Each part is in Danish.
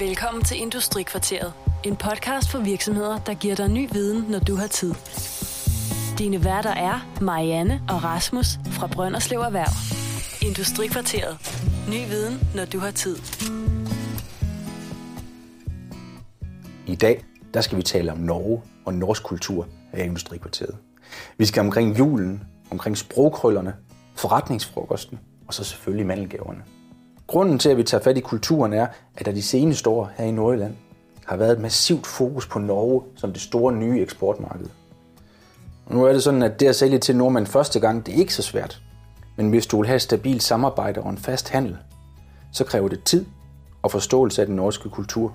Velkommen til Industrikvarteret. En podcast for virksomheder, der giver dig ny viden, når du har tid. Dine værter er Marianne og Rasmus fra Brønderslev Erhverv. Industrikvarteret. Ny viden, når du har tid. I dag der skal vi tale om Norge og norsk kultur af i Industrikvarteret. Vi skal omkring julen, omkring sprogkrøllerne, forretningsfrokosten og så selvfølgelig mandelgaverne. Grunden til, at vi tager fat i kulturen er, at der de seneste år her i Nordjylland har været et massivt fokus på Norge som det store nye eksportmarked. Og nu er det sådan, at det at sælge til nordmænd første gang, det er ikke så svært. Men hvis du vil have et stabilt samarbejde og en fast handel, så kræver det tid og forståelse af den norske kultur.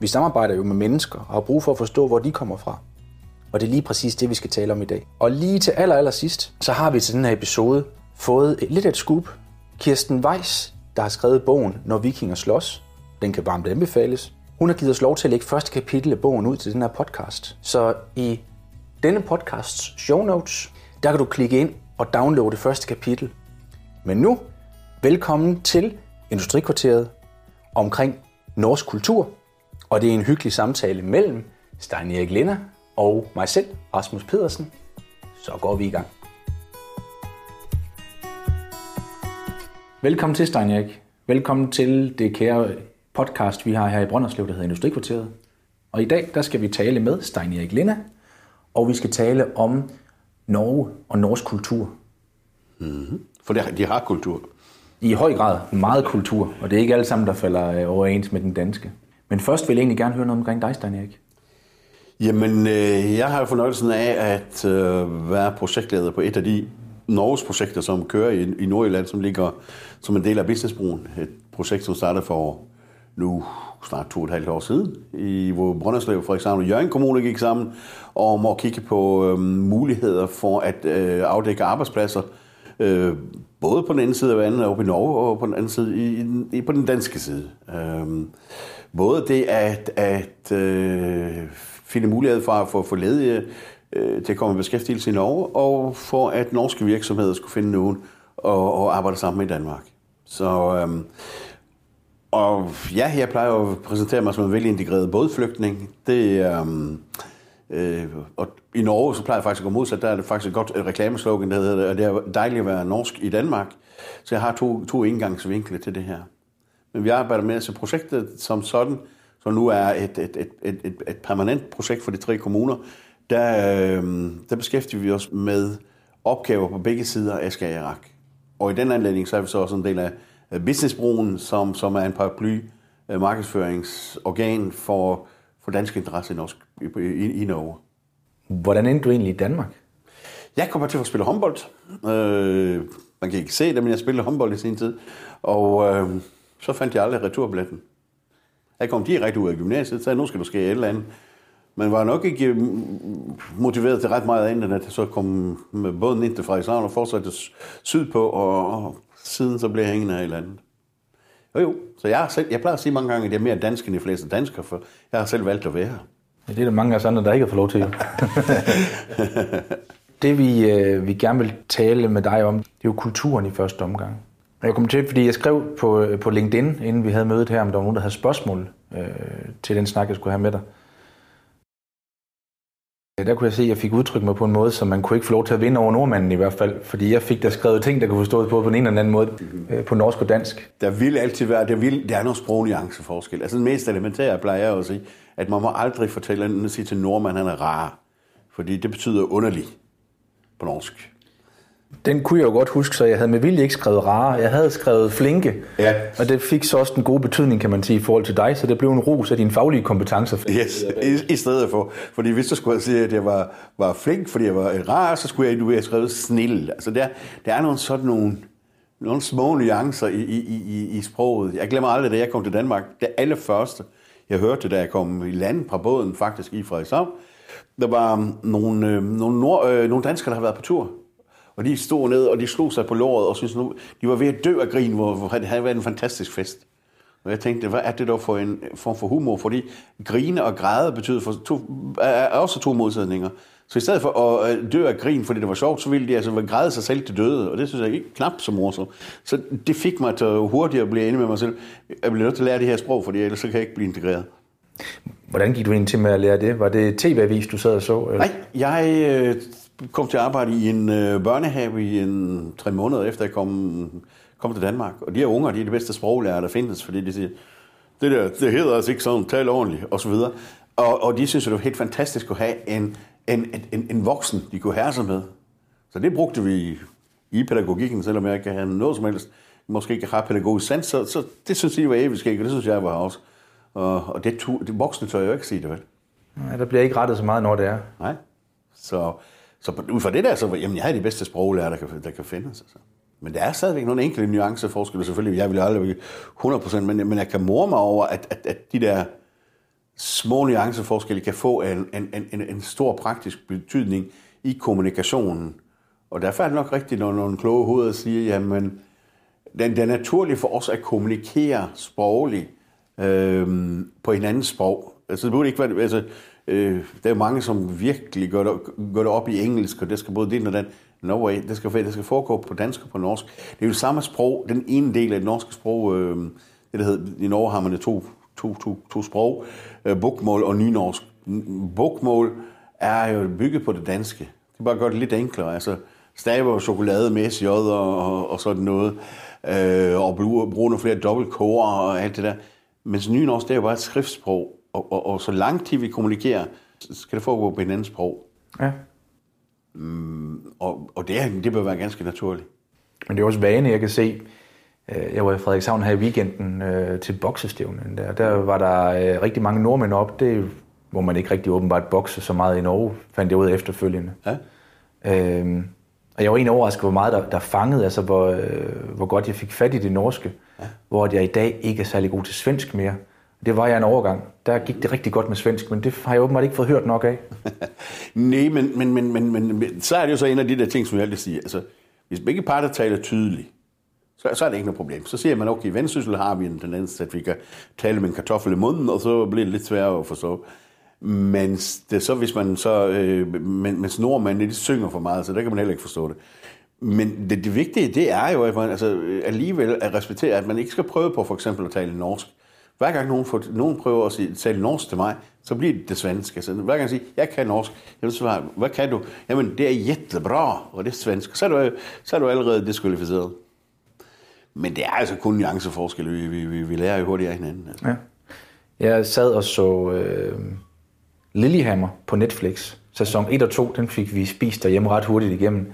Vi samarbejder jo med mennesker og har brug for at forstå, hvor de kommer fra. Og det er lige præcis det, vi skal tale om i dag. Og lige til aller, aller sidst, så har vi til den her episode fået lidt af et scoop. Kirsten Weiss, der har skrevet bogen Når vikinger slås. Den kan varmt anbefales. Hun har givet os lov til at lægge første kapitel af bogen ud til den her podcast. Så i denne podcasts show notes, der kan du klikke ind og downloade det første kapitel. Men nu, velkommen til Industrikvarteret omkring norsk kultur. Og det er en hyggelig samtale mellem Stein Erik Linder og mig selv, Rasmus Pedersen. Så går vi i gang. Velkommen til, Stein Erik. Velkommen til det kære podcast, vi har her i Brønderslev, der hedder Industrikvarteret. Og i dag, der skal vi tale med Stein Erik Linde, og vi skal tale om Norge og norsk kultur. Mm-hmm. For de har kultur. I høj grad meget kultur, og det er ikke alle sammen, der falder øh, overens med den danske. Men først vil jeg egentlig gerne høre noget omkring dig, Stein Erik. Jamen, øh, jeg har fornøjelsen af at øh, være projektleder på et af de Norges projekter, som kører i, i Nordjylland, som ligger som en del af Businessbroen. Et projekt, som startede for nu snart to og et halvt år siden, i, hvor Brønderslev, for eksempel, og Jørgen Kommune gik sammen om at kigge på øh, muligheder for at øh, afdække arbejdspladser, øh, både på den ene side af vandet og i Norge, og på den anden side i, i, på den danske side. Øh, både det at, at øh, finde mulighed for at få, få ledige øh, til at komme i beskæftigelse i Norge, og for at norske virksomheder skulle finde nogen og, og arbejde sammen med i Danmark. Så, øh, og ja, jeg plejer at præsentere mig som en velintegreret bådflygtning. Det er... Øh, Øh, og i Norge, så plejer jeg faktisk at gå modsat, der er det faktisk et godt et reklameslogan, der hedder, at det er dejligt at være norsk i Danmark. Så jeg har to, to indgangsvinkler til det her. Men vi arbejder med, altså projektet som sådan, som nu er et, et, et, et, et, et permanent projekt for de tre kommuner, der, øh, der beskæftiger vi os med opgaver på begge sider af Skagerak. Og i den anledning, så er vi så også en del af Businessbroen, som, som er en paraply øh, markedsføringsorgan for, for danske interesser i, norsk, i, i, i Norge. Hvordan endte du egentlig i Danmark? Jeg kommer til at spille håndbold. Øh, man kan ikke se det, men jeg spillede håndbold i sin tid. Og øh, så fandt jeg aldrig returbilletten. Jeg kom direkte ud af gymnasiet, så nu skal du ske et eller andet. Men var nok ikke motiveret til ret meget at jeg så kom med båden ind til Frederikshavn og fortsatte sydpå, og, siden så blev jeg hængende af et eller andet. Jo jo, så jeg, selv, jeg plejer at sige mange gange, at jeg er mere dansk end de fleste danskere, for jeg har selv valgt at være her. Ja, det er der mange af os andre, der ikke har fået lov til. det vi, øh, vi gerne vil tale med dig om, det er jo kulturen i første omgang. Jeg kom til, fordi jeg skrev på, på LinkedIn, inden vi havde mødet her, om der var nogen, der havde spørgsmål øh, til den snak, jeg skulle have med dig. Der kunne jeg se, at jeg fik udtrykt mig på en måde, som man kunne ikke få lov til at vinde over nordmanden i hvert fald. Fordi jeg fik der skrevet ting, der kunne forstås på på en eller anden måde øh, på norsk og dansk. Der vil altid være, der, vil, der er nogle sprognuanceforskel. Altså den mest elementære plejer jeg at sige, at man må aldrig fortælle at sige til nordmanden, han er rar. Fordi det betyder underlig på norsk. Den kunne jeg jo godt huske, så jeg havde med vilje ikke skrevet rare. Jeg havde skrevet flinke, ja. og det fik så også den gode betydning, kan man sige, i forhold til dig, så det blev en ros af dine faglige kompetencer. Yes, i, i stedet for. Fordi hvis du skulle sige, at jeg var, var flink, fordi jeg var rar, så skulle jeg, du have skrevet snil. Altså der, der er nogle sådan nogle, nogle små nuancer i, i, i, i sproget. Jeg glemmer aldrig, da jeg kom til Danmark. Det allerførste, jeg hørte, da jeg kom i land fra båden, faktisk i Frederikshavn, der var nogle, øh, nogle, nord, øh, nogle danskere, der havde været på tur og de stod ned, og de slog sig på låret, og synes nu, de var ved at dø af grin, hvor, hvor det havde været en fantastisk fest. Og jeg tænkte, hvad er det dog for en form for humor? Fordi grine og græde betyder for to, er også to modsætninger. Så i stedet for at øh, dø af grin, fordi det var sjovt, så ville de altså græde sig selv til døde, og det synes jeg ikke knap så morsomt. Så det fik mig til hurtigt at blive enig med mig selv. Jeg bliver nødt til at lære det her sprog, fordi ellers så kan jeg ikke blive integreret. Hvordan gik du ind til med at lære det? Var det tv-avis, du sad og så? Eller? Nej, jeg øh, kom til at arbejde i en øh, børnehave i en tre måneder efter jeg kom, kom til Danmark. Og de her unger, de er de bedste sproglærer, der findes, fordi de siger, det der, det hedder altså ikke sådan, tal ordentligt, og så videre. Og, og de synes, det var helt fantastisk at have en, en, en, en voksen, de kunne herre sig med. Så det brugte vi i pædagogikken, selvom jeg ikke have noget som helst, måske ikke har pædagogisk sans, så, så det synes de var evigt og det synes jeg var også. Og, og det, det voksne tør jeg jo ikke sige det, vel? Nej, der bliver ikke rettet så meget, når det er. Nej. Så, så ud fra det der, så jamen, jeg har de bedste sproglærer, der kan, der kan findes. Altså. Men der er stadigvæk nogle enkelte nuanceforskelle, selvfølgelig. Jeg vil aldrig 100%, men, men jeg kan mor mig over, at, at, at de der små nuanceforskelle kan få en, en, en, en stor praktisk betydning i kommunikationen. Og derfor er det nok rigtigt, når nogle kloge hoveder siger, jamen, det er naturligt for os at kommunikere sprogligt øh, på hinandens sprog. Altså, det burde ikke være, altså, øh, der er mange, som virkelig gør det, gør det op i engelsk, og det skal både det og den. No way, det skal, det skal foregå på dansk og på norsk. Det er jo samme sprog, den ene del af det norske sprog, øh, det der hedder, i Norge har man det to, to, to, to sprog, øh, bokmål og nynorsk. Bokmål er jo bygget på det danske. Det bare gør det lidt enklere. Altså, staver og chokolade med SJ og, og, og sådan noget, øh, og bruger, bruger nogle flere dobbeltkår og alt det der. Mens nynorsk, det er jo bare et skriftsprog, og, og, og så lang tid vi kommunikerer, skal det foregå på hinandens sprog. Ja. Mm, og og det, er, det bør være ganske naturligt. Men det er også vane, jeg kan se. Øh, jeg var i Frederikshavn her i weekenden øh, til boksestævnen. Der. der var der øh, rigtig mange nordmænd op. Det hvor man ikke rigtig åbenbart bokse så meget i Norge, fandt jeg ud af efterfølgende. Ja. Øhm, og jeg var egentlig overrasket, hvor meget der, der fangede, altså hvor, øh, hvor godt jeg fik fat i det norske, ja. hvor jeg i dag ikke er særlig god til svensk mere. Det var jeg en overgang. Der gik det rigtig godt med svensk, men det har jeg åbenbart ikke fået hørt nok af. Nej, men, men, men, men, men, så er det jo så en af de der ting, som jeg altid siger. Altså, hvis begge parter taler tydeligt, så, så er det ikke noget problem. Så siger man, okay, i vendsyssel har vi en tendens, at vi kan tale med en kartoffel i munden, og så bliver det lidt sværere at forstå. Men det så, hvis man så, øh, men, mens nordmændene, de synger for meget, så der kan man heller ikke forstå det. Men det, det vigtige, det er jo, at man altså, øh, alligevel at respektere, at man ikke skal prøve på for eksempel at tale norsk. Hver gang nogen, får, nogen prøver at sige, tale norsk til mig, så bliver det det svenske. Så hver gang jeg siger, jeg kan norsk, jeg vil svare, hvad kan du? Jamen, det er jättebra, og det er svensk. Så er du, så er du allerede diskvalificeret. Men det er altså kun nuanceforskel. Vi, vi, vi, vi lærer jo hurtigt af hinanden. Altså. Ja. Jeg sad og så øh, Lilyhammer på Netflix. Sæson 1 og 2, den fik vi spist derhjemme ret hurtigt igennem.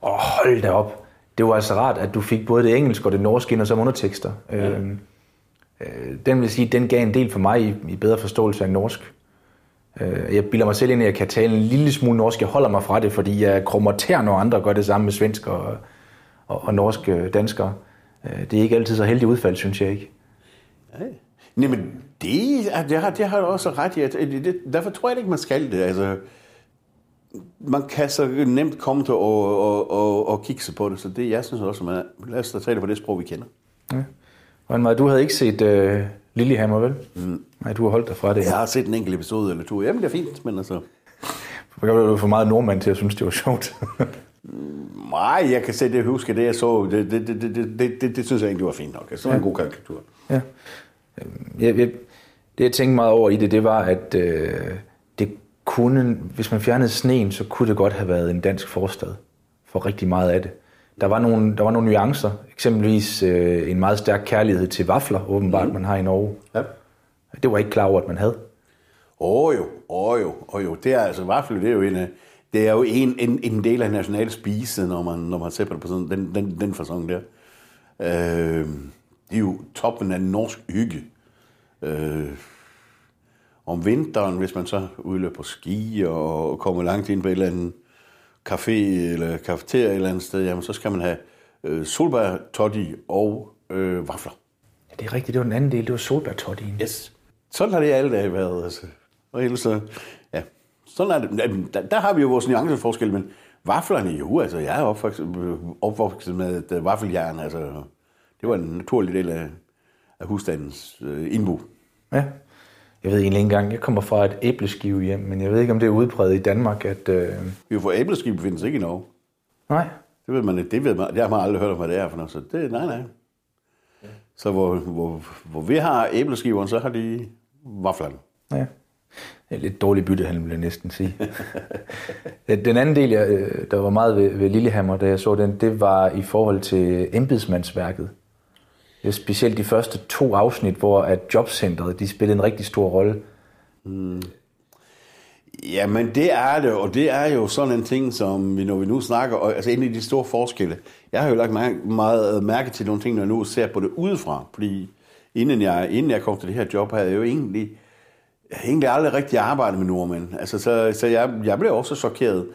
Og hold da op. Det var altså rart, at du fik både det engelske og det norske ind og som undertekster. Ja. Øh, øh, den vil sige, den gav en del for mig i, i bedre forståelse af norsk. Øh, jeg bilder mig selv ind, at jeg kan tale en lille smule norsk. Jeg holder mig fra det, fordi jeg krummer tær, når andre gør det samme med svensk og, og, og norske danskere. Øh, det er ikke altid så heldigt udfald, synes jeg ikke. Nej. Nej, men det, det, har, det har du også ret i. At det, derfor tror jeg ikke, man skal det. Altså, man kan så nemt komme til at og, og, og kigge sig på det. Så det, jeg synes også, man er, lad os da tale på det sprog, vi kender. Ja. Og du havde ikke set uh, Lillehammer, vel? Mm. Nej, du har holdt dig fra det. Jeg har set en enkelt episode eller to. Jamen, det er fint, men altså... For du for meget nordmand til at synes, det var sjovt. Nej, jeg kan se det, huske det, jeg så. Det, det, det, det, det, det, det synes jeg egentlig var fint nok. Det var ja. en god karikatur. Ja. Jeg, jeg, det, jeg tænkte meget over i det, det var, at øh, det kunne, hvis man fjernede sneen, så kunne det godt have været en dansk forstad for rigtig meget af det. Der var nogle, der var nogle nuancer, eksempelvis øh, en meget stærk kærlighed til vafler, åbenbart, mm. man har i Norge. Ja. Det var ikke klar over, at man havde. Åh oh, jo, åh oh, jo, åh oh, jo. Det er altså, vafler, det er jo en, det er jo en, en, en del af national spise, når man, når man ser på sådan, den, den, den fasong der. Øh, det er jo toppen af norsk hygge. Øh, om vinteren, hvis man så udløber på ski og kommer langt ind på et eller andet café eller kafeteria et eller andet sted, jamen så skal man have øh, solbær, toddy og øh, vafler. Ja, det er rigtigt. Det var den anden del. Det var solbær toddy. Yes. Sådan har det alle dage været. Altså. Og ellers ja. Sådan er det. Der, der har vi jo vores nuanceforskel, men vaflerne, jo, altså jeg er opvokset, opvokset med et øh, vaffeljern, altså det var en naturlig del af, af husstandens øh, indbo. Ja. Jeg ved egentlig ikke engang, jeg kommer fra et æbleskive hjem, men jeg ved ikke, om det er udbredt i Danmark, at... Øh... Vi får æbleskib findes ikke i Norge. Nej. Det ved man ikke. Det, ved man, det har man aldrig hørt om, hvad det er for noget. Så det, nej, nej. Så hvor, hvor, hvor vi har æbleskiveren, så har de vaflerne. Ja. Er lidt dårlig byttehandel, vil jeg næsten sige. den anden del, jeg, øh, der var meget ved, ved Lillehammer, da jeg så den, det var i forhold til embedsmandsværket. Specielt de første to afsnit, hvor at jobcentret de spillede en rigtig stor rolle. Mm. Jamen det er det, og det er jo sådan en ting, som vi, når vi nu snakker, og, altså en af de store forskelle. Jeg har jo lagt meget, meget mærke til nogle ting, når jeg nu ser på det udefra, fordi inden jeg, inden jeg kom til det her job, havde jeg jo egentlig, jeg havde egentlig aldrig rigtig arbejdet med nordmænd. Altså, så, så jeg, jeg blev også chokeret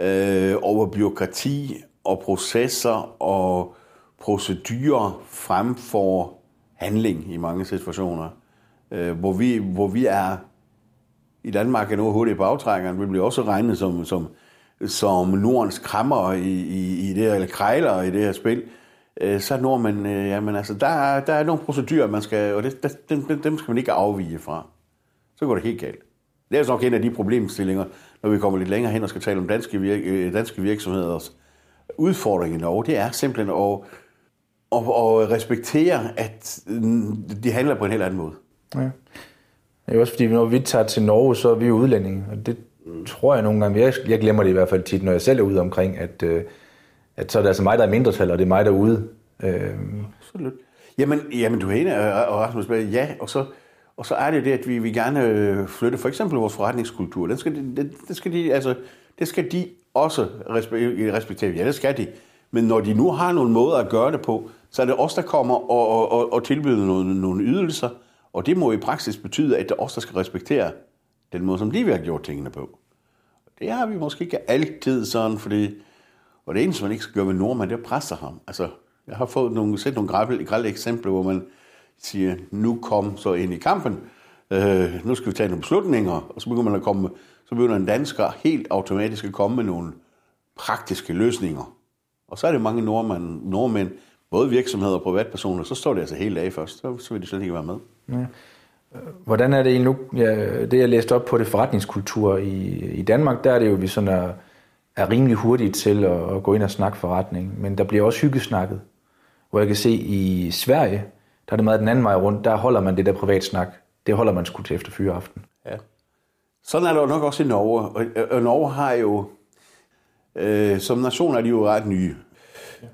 øh, over byråkrati og processer og procedurer frem for handling i mange situationer, øh, hvor, vi, hvor vi er i Danmark er nu hurtigt på aftrækkeren. Vi bliver også regnet som, som, som Nordens krammer i, i, i det her, eller krejler i det her spil. Øh, så når man, øh, jamen altså, der er, der er nogle procedurer, man skal, og det, der, dem, dem skal man ikke afvige fra. Så går det helt galt. Det er nok en af de problemstillinger, når vi kommer lidt længere hen og skal tale om danske, virk, øh, danske virksomheders udfordring i Norge. Det er simpelthen at, at, at respektere, at de handler på en helt anden måde. Ja. Det er også fordi, når vi tager til Norge, så er vi jo udlændinge, og det tror jeg nogle gange, jeg, jeg glemmer det i hvert fald tit, når jeg selv er ude omkring, at, øh, at så er det altså mig, der er mindretal, og det er mig, der er ude. Øh. Absolut. Jamen, jamen, du er enig, og Rasmus, ja, og så, og så er det det, at vi vil gerne øh, flytte for eksempel vores forretningskultur. Den skal, det, det, skal de, altså, det skal de også respektere. Ja, det skal de. Men når de nu har nogle måder at gøre det på, så er det os, der kommer og, og, og, og tilbyder nogle, nogle ydelser, og det må i praksis betyde, at det os, der skal respektere den måde, som de vil have gjort tingene på. Det har vi måske ikke altid sådan, fordi, og det eneste, man ikke skal gøre med nordmand, det er at presse ham. Altså, jeg har fået nogle, set nogle grælde, grælde eksempler, hvor man siger, nu kom så ind i kampen, øh, nu skal vi tage nogle beslutninger, og så begynder man at komme, så begynder en dansker helt automatisk at komme med nogle praktiske løsninger. Og så er det mange nordmænd, nordmænd både virksomheder og privatpersoner, så står det altså helt af først. Så, så vil de slet ikke være med. Ja. Hvordan er det egentlig nu? Ja, det jeg læste op på det forretningskultur i, i Danmark, der er det jo, at vi sådan er, er rimelig hurtige til at, at gå ind og snakke forretning. Men der bliver også hyggesnakket. Hvor jeg kan se i Sverige, der er det meget den anden vej rundt, der holder man det der privatsnak. Det holder man sgu til efter fyreaften. Ja. Sådan er det jo nok også i Norge. Og, og Norge har jo, øh, som nation er de jo ret nye.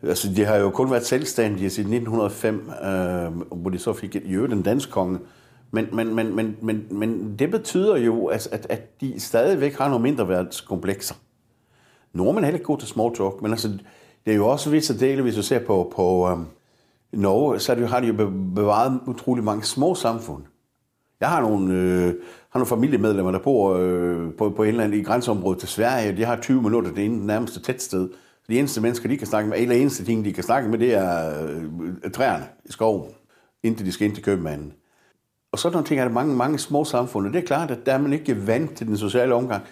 Altså, de har jo kun været selvstændige siden 1905, øh, hvor de så fik i øvrigt den danske konge. Men, men, men, men, men, men det betyder jo, at, at, at de stadigvæk har nogle mindreværdskomplekser. Nordmænd er heller ikke gode til small talk, men altså, det er jo også visse dele, hvis du ser på, på øh, Norge, så har de jo bevaret utrolig mange små samfund. Jeg har nogle, øh, har nogle familiemedlemmer, der bor øh, på, på en eller anden i grænseområdet til Sverige. De har 20 minutter det ene nærmeste tæt sted. De eneste mennesker, de kan snakke med, eller eneste ting, de kan snakke med, det er øh, træerne i skoven, indtil de skal ind til købmanden. Og sådan nogle ting er der mange, mange små samfund, og det er klart, at der er man ikke vant til den sociale omgang.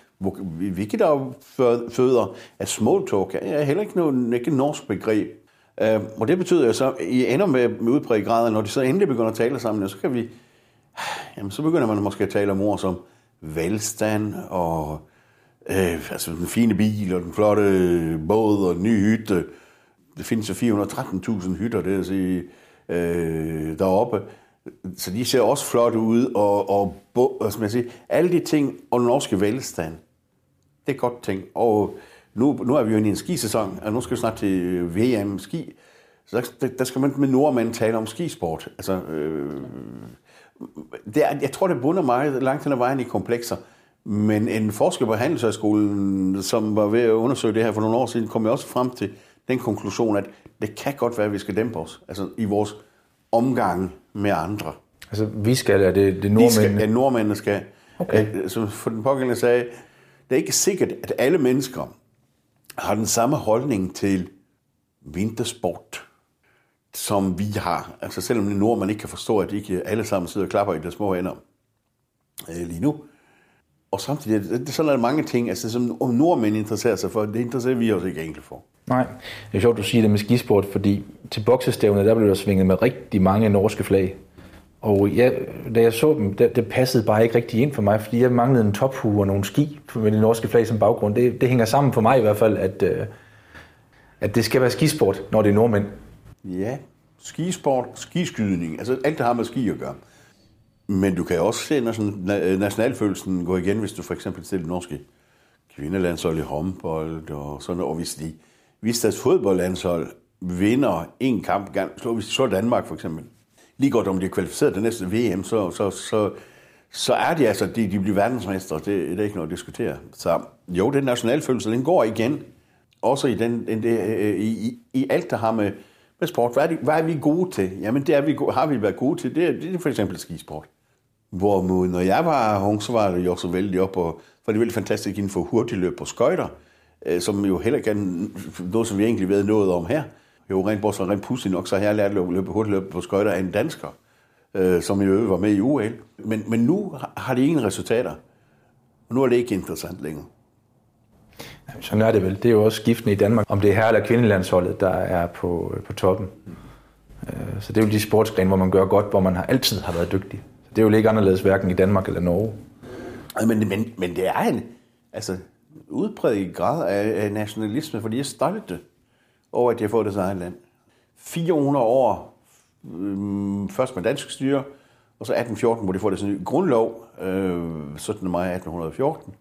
Hvilket der føder, at small talk er heller ikke noget ikke norsk begreb. Øh, og det betyder jo så, at I ender med, med udbredt grad, når de så endelig begynder at tale sammen, så kan vi, jamen så begynder man måske at tale om ord som velstand og Øh, altså den fine bil og den flotte båd og den nye hytte. Det findes jo 413.000 hytter, det vil sige, øh, deroppe. Så de ser også flotte ud, og, og og, som jeg siger, alle de ting, og den norske velstand, det er godt ting. Og nu, nu er vi jo i en skisæson, og nu skal vi snart til VM ski. Så der, der skal man med nordmænd tale om skisport. Altså, øh, det er, jeg tror, det bunder meget langt hen ad vejen i komplekser. Men en forsker på Handelshøjskolen, som var ved at undersøge det her for nogle år siden, kom jo også frem til den konklusion, at det kan godt være, at vi skal dæmpe os. Altså i vores omgang med andre. Altså vi skal, er det, det nordmændene? Skal, ja, nordmændene skal. Okay. Så for den pågældende sagde, det er ikke sikkert, at alle mennesker har den samme holdning til vintersport, som vi har. Altså selvom det nord, man ikke kan forstå, at de ikke alle sammen sidder og klapper i de små ender øh, lige nu, og samtidig, det, sådan er der mange ting, altså, som nordmænd interesserer sig for, det interesserer vi os ikke egentlig for. Nej, det er sjovt, du siger det med skisport, fordi til boksestævnet, der blev der svinget med rigtig mange norske flag. Og ja, da jeg så dem, det, det passede bare ikke rigtig ind for mig, fordi jeg manglede en tophue og nogle ski med det norske flag som baggrund. Det, det hænger sammen for mig i hvert fald, at, øh, at det skal være skisport, når det er nordmænd. Ja, skisport, skiskydning, altså alt det har med ski at gøre. Men du kan også se sådan, øh, nationalfølelsen gå igen, hvis du for eksempel ser det norske kvindelandshold i håndbold og sådan noget. Og hvis, de, hvis deres fodboldlandshold vinder en kamp, hvis de slår Danmark for eksempel, lige godt om de er kvalificeret til næste VM, så, så, så, så er de altså, de, de bliver verdensmestre. Det, det er ikke noget at diskutere. Så jo, den nationalfølelse, den går igen. Også i, den, den, det, øh, i, i, i alt, der har med, med sport. Hvad er, det, hvad er vi gode til? Jamen, det er vi, har vi været gode til. Det er, det er for eksempel skisport. Hvor når jeg var ung, så var det jo så vældig op, og for det er vældig fantastisk inden for hurtigløb på skøjter, øh, som jo heller ikke er noget, som vi egentlig ved noget om her. Jo, rent bortset rent pudsigt nok, så har jeg lært at løbe hurtigløb på skøjter af en dansker, øh, som jo var med i UL. Men, men nu har de ingen resultater, og nu er det ikke interessant længere. Jamen, sådan er det vel. Det er jo også skiftende i Danmark, om det er her eller kvindelandsholdet, der er på, øh, på toppen. Øh, så det er jo de sportsgrene, hvor man gør godt, hvor man har altid har været dygtig. Det er jo ikke anderledes hverken i Danmark eller Norge. Men, men, men det er en altså, udbredt grad af, af nationalisme, fordi jeg er stolte over, at jeg har fået deres eget land. 400 år, øh, først med dansk styre, og så 1814, hvor de får det sådan en grundlov, øh, 17. maj 1814.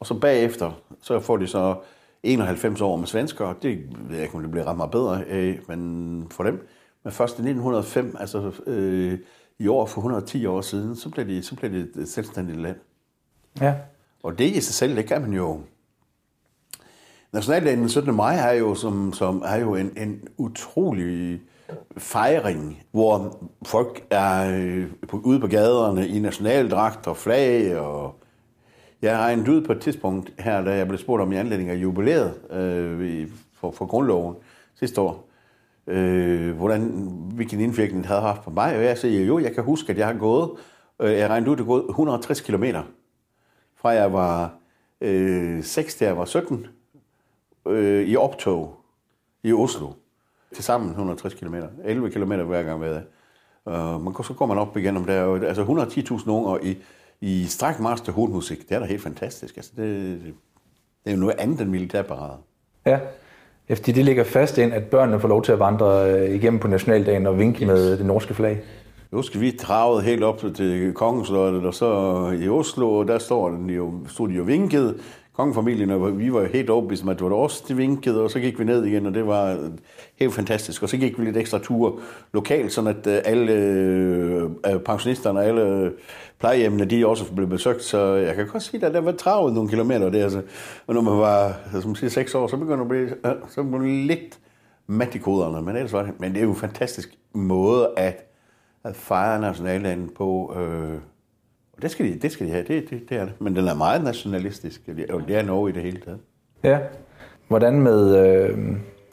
Og så bagefter, så får de så 91 år med svensker, og det ved jeg ikke, om det bliver ret meget bedre af, men for dem. Men først i 1905, altså øh, i år for 110 år siden, så blev de, så blev det et selvstændigt land. Ja. Og det i sig selv, det kan man jo... Nationaldagen den 17. maj er jo, som, som er jo en, en utrolig fejring, hvor folk er øh, ude på gaderne i nationaldragt og flag. Og jeg har en ud på et tidspunkt her, da jeg blev spurgt om i anledning af jubilæet øh, for, for grundloven sidste år, øh, hvordan, hvilken indvirkning det havde haft på mig. Og jeg siger, jo, jeg kan huske, at jeg har gået, øh, jeg regnede ud, det gået 160 km. fra jeg var øh, 6 til jeg var 17, øh, i optog i Oslo. Tilsammen 160 km. 11 km hver gang med det. Uh, øh, man, så går man op igen om der altså 110.000 unger i, i stræk march til hovedmusik. Det er da helt fantastisk. Altså, det, det, det er jo noget andet end militærparade. Ja. Ja, fordi det ligger fast ind, at børnene får lov til at vandre øh, igennem på nationaldagen og vinke yes. med det norske flag. Nu skal vi travet helt op til Kongenslottet, og så i Oslo, der står den jo, stod de jo vinket, kongefamilien, og vi var helt overbevist om, at det var også det vinkede, og så gik vi ned igen, og det var øh, helt fantastisk. Og så gik vi lidt ekstra tur lokalt, sådan at øh, alle øh, pensionisterne og alle plejehjemmene, de også blev besøgt, så jeg kan godt sige, at der var travet nogle kilometer der. Altså. Og når man var, som siger, seks år, så begynder man at blive, så man lidt mat i koderne, men ellers var det. Men det er jo en fantastisk måde at at fejre nationaldagen på. Øh, og det skal, de, det skal de have, det, det, det er det. Men den er meget nationalistisk, og det er Norge i det hele taget. Ja. Hvordan med, øh,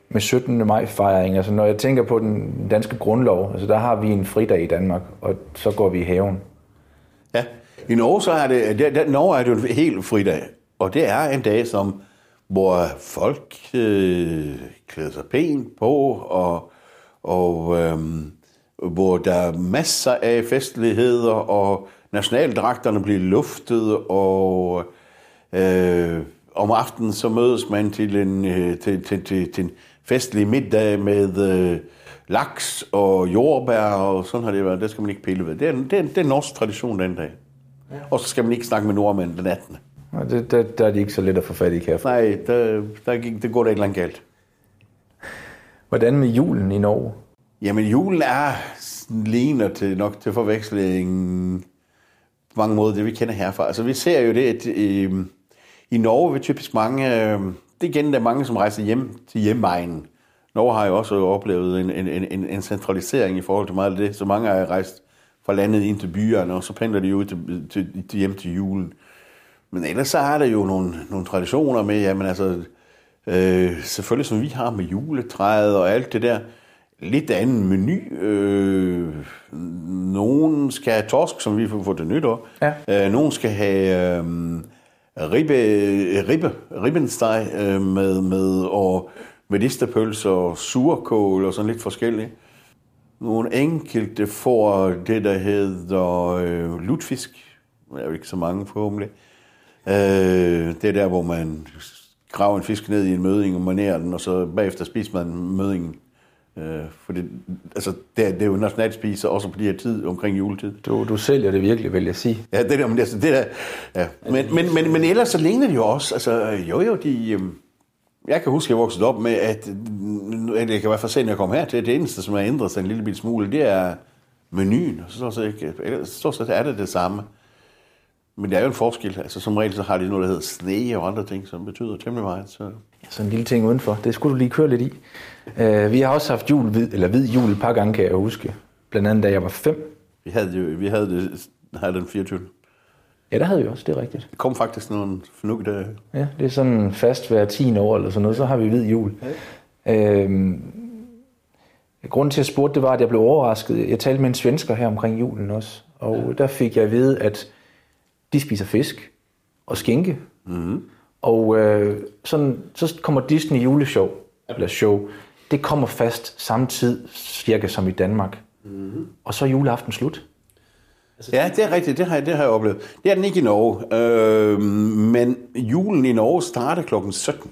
med 17. maj fejring? Altså når jeg tænker på den danske grundlov, altså der har vi en fridag i Danmark, og så går vi i haven. Ja, i Norge så er det, der, der, Norge er det jo en helt fridag, og det er en dag, som, hvor folk øh, klæder sig pænt på, og, og øh, hvor der er masser af festligheder, og nationaldragterne bliver luftet, og øh, om aftenen så mødes man til en, øh, til, til, til, til en festlig middag med øh, laks og jordbær, og sådan har det været. Det skal man ikke pille ved. Det er, det er, det er en norsk tradition den dag. Ja. Og så skal man ikke snakke med nordmænd den 18. Nej, det, der, der er de ikke så let at få fat i kaffe. Nej, der, der, gik, det går da ikke langt galt. Hvordan med julen i Norge? Jamen, julen er ligner til nok til forveksling på mange måder det, vi kender herfra. Altså, vi ser jo det, at i, i Norge vil typisk mange... Øhm, det er igen, der er mange, som rejser hjem til hjemmeegnen. Norge har jo også oplevet en, en, en, en centralisering i forhold til meget af det, så mange har rejst fra landet ind til byerne, og så pendler de jo til, til, til hjem til julen. Men ellers så er der jo nogle, nogle traditioner med, jamen altså, øh, selvfølgelig som vi har med juletræet og alt det der, lidt anden menu. Øh, nogen skal have torsk, som vi får til nytår. Ja. Øh, nogen skal have øh, ribbe, ribbe, ribbensteg øh, med, med og medisterpølse og surkål og sådan lidt forskelligt. nogle enkelte får det, der hedder øh, lutfisk. Der er jo ikke så mange forhåbentlig. Øh, det er der, hvor man graver en fisk ned i en møding og manerer den, og så bagefter spiser man mødingen. Øh, for det, altså, det, er, det er jo nationalt spise, også på de her tid omkring juletid. Du, du sælger det virkelig, vil jeg sige. Ja, det der, men, altså, det der, ja. men, men, men, men ellers så ligner det jo også, altså, jo jo, de, øh, jeg kan huske, at jeg voksede op med, at, at jeg kan i hvert fald se, når jeg kom her til, det eneste, som har ændret sig en lille smule, det er menuen. Så stort set, stort set er det det samme. Men det er jo en forskel. Altså, som regel så har de noget, der hedder sne og andre ting, som betyder temmelig meget. Så. Ja, så en lille ting udenfor. Det skulle du lige køre lidt i. Uh, vi har også haft jul, eller hvid jul et par gange, kan jeg huske. Blandt andet, da jeg var fem. Vi havde, jo, vi havde det her den 24. Ja, der havde vi også, det er rigtigt. Det kom faktisk nogle fornugte dage. Ja, det er sådan fast hver 10 år eller sådan noget, så har vi hvid jul. Ja. Øhm, grunden til at spurgte, det var, at jeg blev overrasket. Jeg talte med en svensker her omkring julen også, og ja. der fik jeg at vide, at de spiser fisk og skinke. Mm-hmm. Og øh, sådan, så kommer Disney juleshow, eller show, det kommer fast samtidig cirka som i Danmark. Mm-hmm. Og så er juleaften slut. Altså, ja, det er rigtigt. Det har, jeg, det har jeg oplevet. Det er den ikke i Norge. Øh, men julen i Norge starter klokken 17.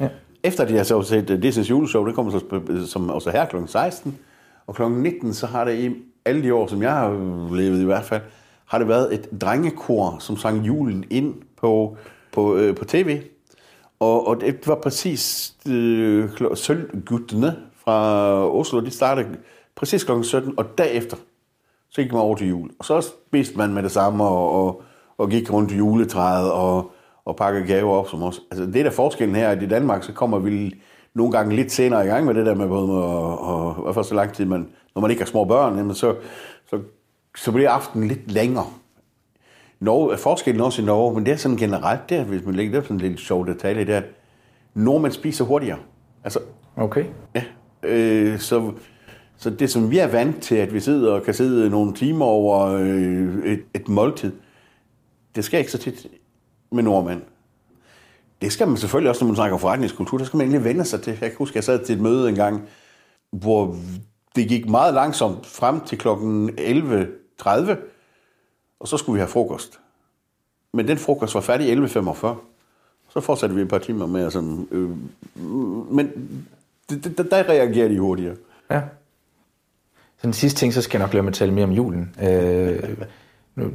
Ja. Efter de har så set Disney's juleshow, det kommer så, som også her klokken 16. Og klokken 19, så har det i alle de år, som jeg har levet i hvert fald, har det været et drengekor, som sang julen ind på, på, øh, på tv. Og, og det var præcis øh, Sølvguttene fra Oslo, de startede præcis kl. 17, og derefter så gik man over til jul. Og så spiste man med det samme og, og, og gik rundt i juletræet og, og pakkede gaver op som os. Altså det der forskellen her, at i Danmark, så kommer vi nogle gange lidt senere i gang med det der med både og, og, og hvert så lang tid, man, når man ikke har små børn, jamen så, så, så bliver aftenen lidt længere. Norge, forskellen også i Norge, men det er sådan generelt, det er, hvis man lægger det sådan en lidt sjov detalje, det er, at nordmænd spiser hurtigere. Altså, okay. Ja, øh, så så det, som vi er vant til, at vi sidder og kan sidde nogle timer over øh, et, et måltid, det skal ikke så tit med nordmænd. Det skal man selvfølgelig også, når man snakker forretningskultur, der skal man egentlig vende sig til. Jeg kan huske, jeg sad til et møde en gang, hvor det gik meget langsomt frem til klokken 11.30, og så skulle vi have frokost. Men den frokost var færdig 11.45. Så fortsatte vi et par timer med. Altså, øh, men der, der reagerer de hurtigere. Ja. Så den sidste ting, så skal jeg nok glemme at tale mere om julen. Øh, nu,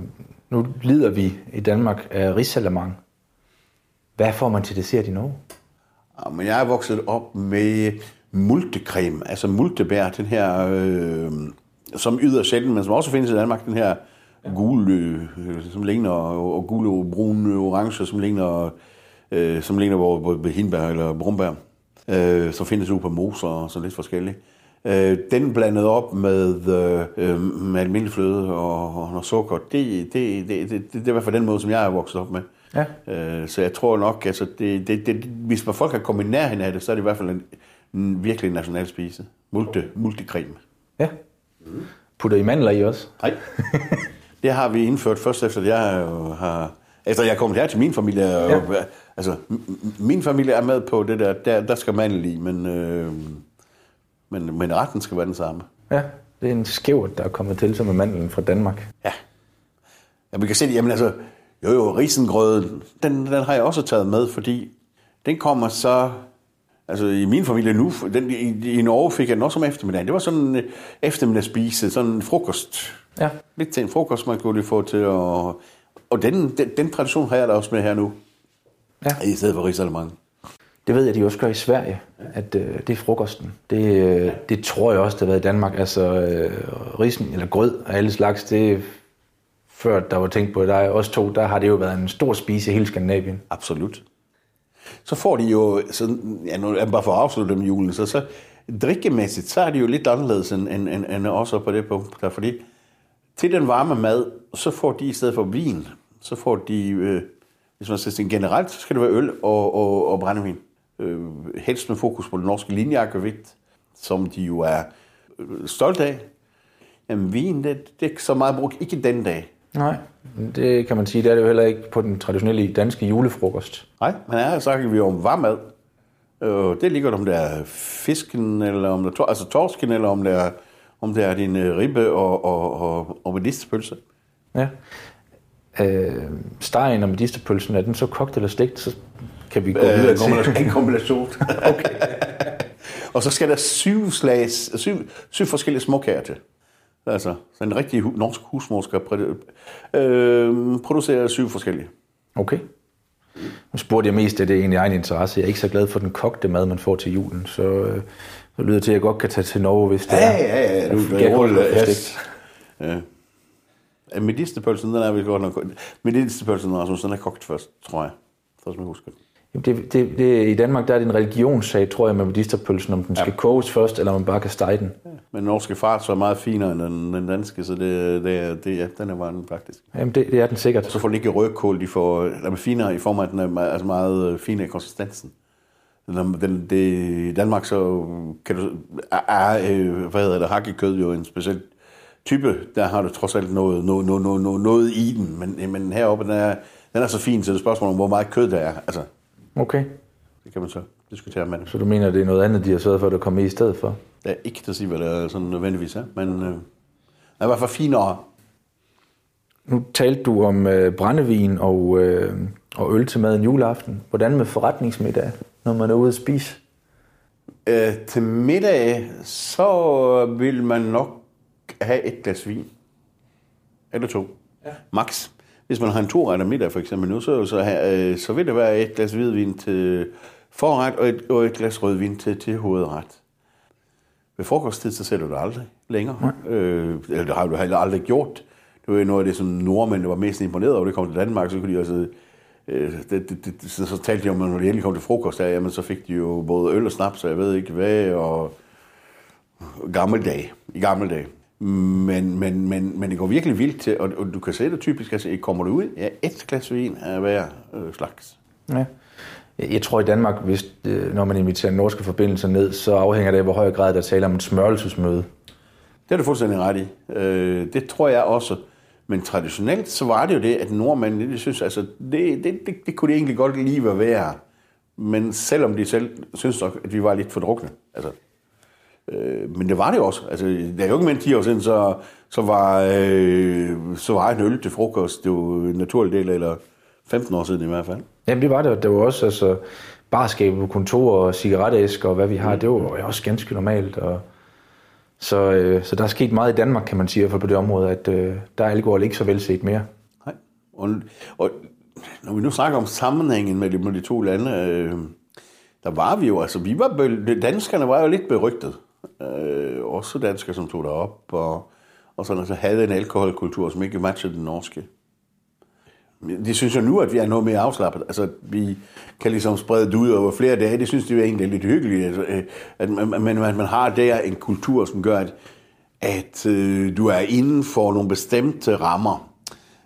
nu lider vi i Danmark af risalamang. Hvad får man til dessert i Norge? Ja, men jeg er vokset op med multecreme, altså multebær, den her, øh, som yder sjældent, men som også findes i Danmark, den her gule, øh, som ligner, og gule, brune, orange, som ligner, øh, som ligner både hindbær eller brumbær, øh, som findes ude på moser og så lidt forskelligt. Øh, den blandet op med, øh, med almindelig fløde og, og noget sukker, det, det, det, det, det, det er i hvert fald den måde, som jeg er vokset op med. Ja. Øh, så jeg tror nok, altså, det, det, det, hvis man folk kan komme i nærheden af det, så er det i hvert fald en, en virkelig national spise. Multi, multicreme. Ja. Putter I mandler i også? Nej. det har vi indført først efter, at jeg har... Efter jeg er kommet her til min familie. Ja. Og, altså, min familie er med på det der. Der, der skal mandel i, men... Øh, men, men retten skal være den samme. Ja, det er en skævt, der er kommet til som en mandlen fra Danmark. Ja. ja vi kan se det, jamen altså, jo jo, risengrøden, den, den har jeg også taget med, fordi den kommer så, altså i min familie nu, den, i, i Norge fik jeg den også om eftermiddagen. Det var sådan en eftermiddagsspise, sådan en frokost. Ja. Lidt til en frokost, man kunne lige få til, og, og den, den, den tradition har jeg da også med her nu. Ja. I stedet for risalemang. Det ved jeg, de også gør i Sverige, at øh, det er frokosten. Det, øh, det tror jeg også, det har været i Danmark. Altså øh, risen eller grød af alle slags, det før der var tænkt på dig, os to, der har det jo været en stor spise i hele Skandinavien. Absolut. Så får de jo, så, ja, nu, bare for at afslutte dem julen, så, så drikkemæssigt, så er de jo lidt anderledes end, end, end, end også på det punkt. Der, fordi til den varme mad, så får de i stedet for vin, så får de, øh, hvis man skal sige generelt, så skal det være øl og, og, og brændevin øh, helst med fokus på den norske linjeakkevigt, som de jo er øh, stolte af. Jamen, vin, det, det er ikke så meget brugt, ikke den dag. Nej, det kan man sige, det er det jo heller ikke på den traditionelle danske julefrokost. Nej, men her snakker vi om varmad. Øh, det ligger om det er fisken, eller om det er, altså torsken, eller om det er, om det er din øh, ribbe og, og, og, og medisterpølse. Ja. Øh, stegen og medisterpølsen, er den så kogt eller stegt, så kan vi gå Øh, videre kombination- til. en kombination. okay. og så skal der syv, slags, syv, syv forskellige småkager til. Altså, så en rigtig hu- norsk husmor skal præ- øh, producere syv forskellige. Okay. Nu spurgte jeg mest, at det er egentlig egen interesse. Jeg er ikke så glad for den kogte mad, man får til julen, så, øh, så lyder det til, at jeg godt kan tage til Norge, hvis det Ja, er. ja, ja. Du, Jeg kan godt lide ja. Ja. Ja, Medisterpølsen, den er vi godt nok... Medisterpølsen, Rasmus, den er kogt først, tror jeg. Så som jeg husker. det. Det, det, det, I Danmark der er det en religionssag, tror jeg, med medisterpølsen, om den skal koges først, eller om man bare kan stege den. Men den norske fart så er meget finere end den, den danske, så det, det, er- det, ja, den er varm faktisk. Jamen, det, det er den sikkert. Så får den ikke rødkål, de får, den er finere i form af, den er meget, altså meget øh, fin i konsistensen. Den, den, det, I Danmark så kan du, er, er øh, hvad hedder det, hakkekød jo en speciel type. Der har du trods alt noget, noget, noget, noget, noget, noget i den, men, men heroppe, den er, den er så fin, så det er spørgsmål om, hvor meget kød der er. Altså, Okay. det kan man så diskutere med dem. Så du mener, det er noget andet, de har sørget for, at der kommer i stedet for? Det er ikke til at sige, hvad det er sådan nødvendigvis er, men øh, er i hvert fald finere. Nu talte du om øh, brændevin og, øh, og øl til maden juleaften. Hvordan med forretningsmiddag, når man er ude at spise? Øh, til middag, så vil man nok have et glas vin. Eller to. Ja. Max. Hvis man har en to middag for eksempel nu, så, så, øh, så vil det være et glas hvidvin til forret og et, og et glas rødvin til, til hovedret. Ved frokosttid, så ser du det aldrig længere. Øh, eller det har du heller aldrig gjort. Det var noget af det, som nordmændene var mest imponeret over. Det kom til Danmark, så kunne de også... Øh, det, det, det, så, så talte de om, at når de endelig kom til frokost, der, jamen, så fik de jo både øl og snaps, og jeg ved ikke hvad, og gammel dag, i gamle dage. Men, men, men, men det går virkelig vildt til, og, og du kan se det typisk, altså, kommer du ud, ja, et glas vin af hver øh, slags. Ja. Jeg tror i Danmark, hvis, øh, når man inviterer norske forbindelser ned, så afhænger det af, hvor høj grad der taler om et smørelsesmøde. Det er du fuldstændig ret i. Øh, det tror jeg også. Men traditionelt, så var det jo det, at nordmændene, de synes, altså, det, det, det, det kunne de egentlig godt lige være være. Men selvom de selv synes at vi var lidt for drukne. Altså, øh, men det var det også. Altså, det er jo ikke mere end 10 år siden, så, så, var, øh, så var en øl til frokost, det var en naturlig del, eller 15 år siden i hvert fald. Jamen det var det. Det var også altså, barskabe på kontor og cigaretæsker og hvad vi har. Det var jo også ganske normalt. Og, så, øh, så der er sket meget i Danmark, kan man sige, fald på det område, at øh, der er alkohol ikke så velset mere. Nej. Og, og når vi nu snakker om sammenhængen med de, de to lande, øh, der var vi jo, altså vi var, danskerne var jo lidt berygtet. Øh, også danskere, som tog derop, og, og sådan, altså havde en alkoholkultur, som ikke matchede den norske. De synes jo nu, at vi er noget mere afslappet. Altså, vi kan ligesom sprede det ud over flere dage. Det synes de jo egentlig er lidt hyggeligt. Altså, at man, man, man, har der en kultur, som gør, at, at øh, du er inden for nogle bestemte rammer.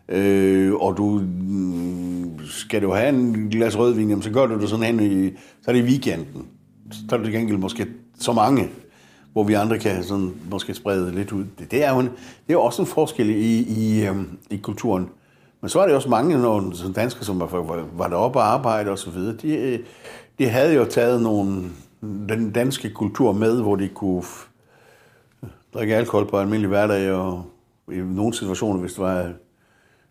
Øh, og du mm, skal du have en glas rødvin, jamen, så gør du det sådan hen i, så er det i weekenden. Så tager det til gengæld måske så mange, hvor vi andre kan sådan, måske sprede lidt ud. Det, det, er jo en, det er jo også en forskel i, i, øhm, i kulturen. Men så er det også mange nogle, som danskere, som var, var, deroppe og arbejde og så videre. De, øh, de havde jo taget nogle, den danske kultur med, hvor de kunne f- drikke alkohol på almindelig hverdag, og i nogle situationer, hvis det var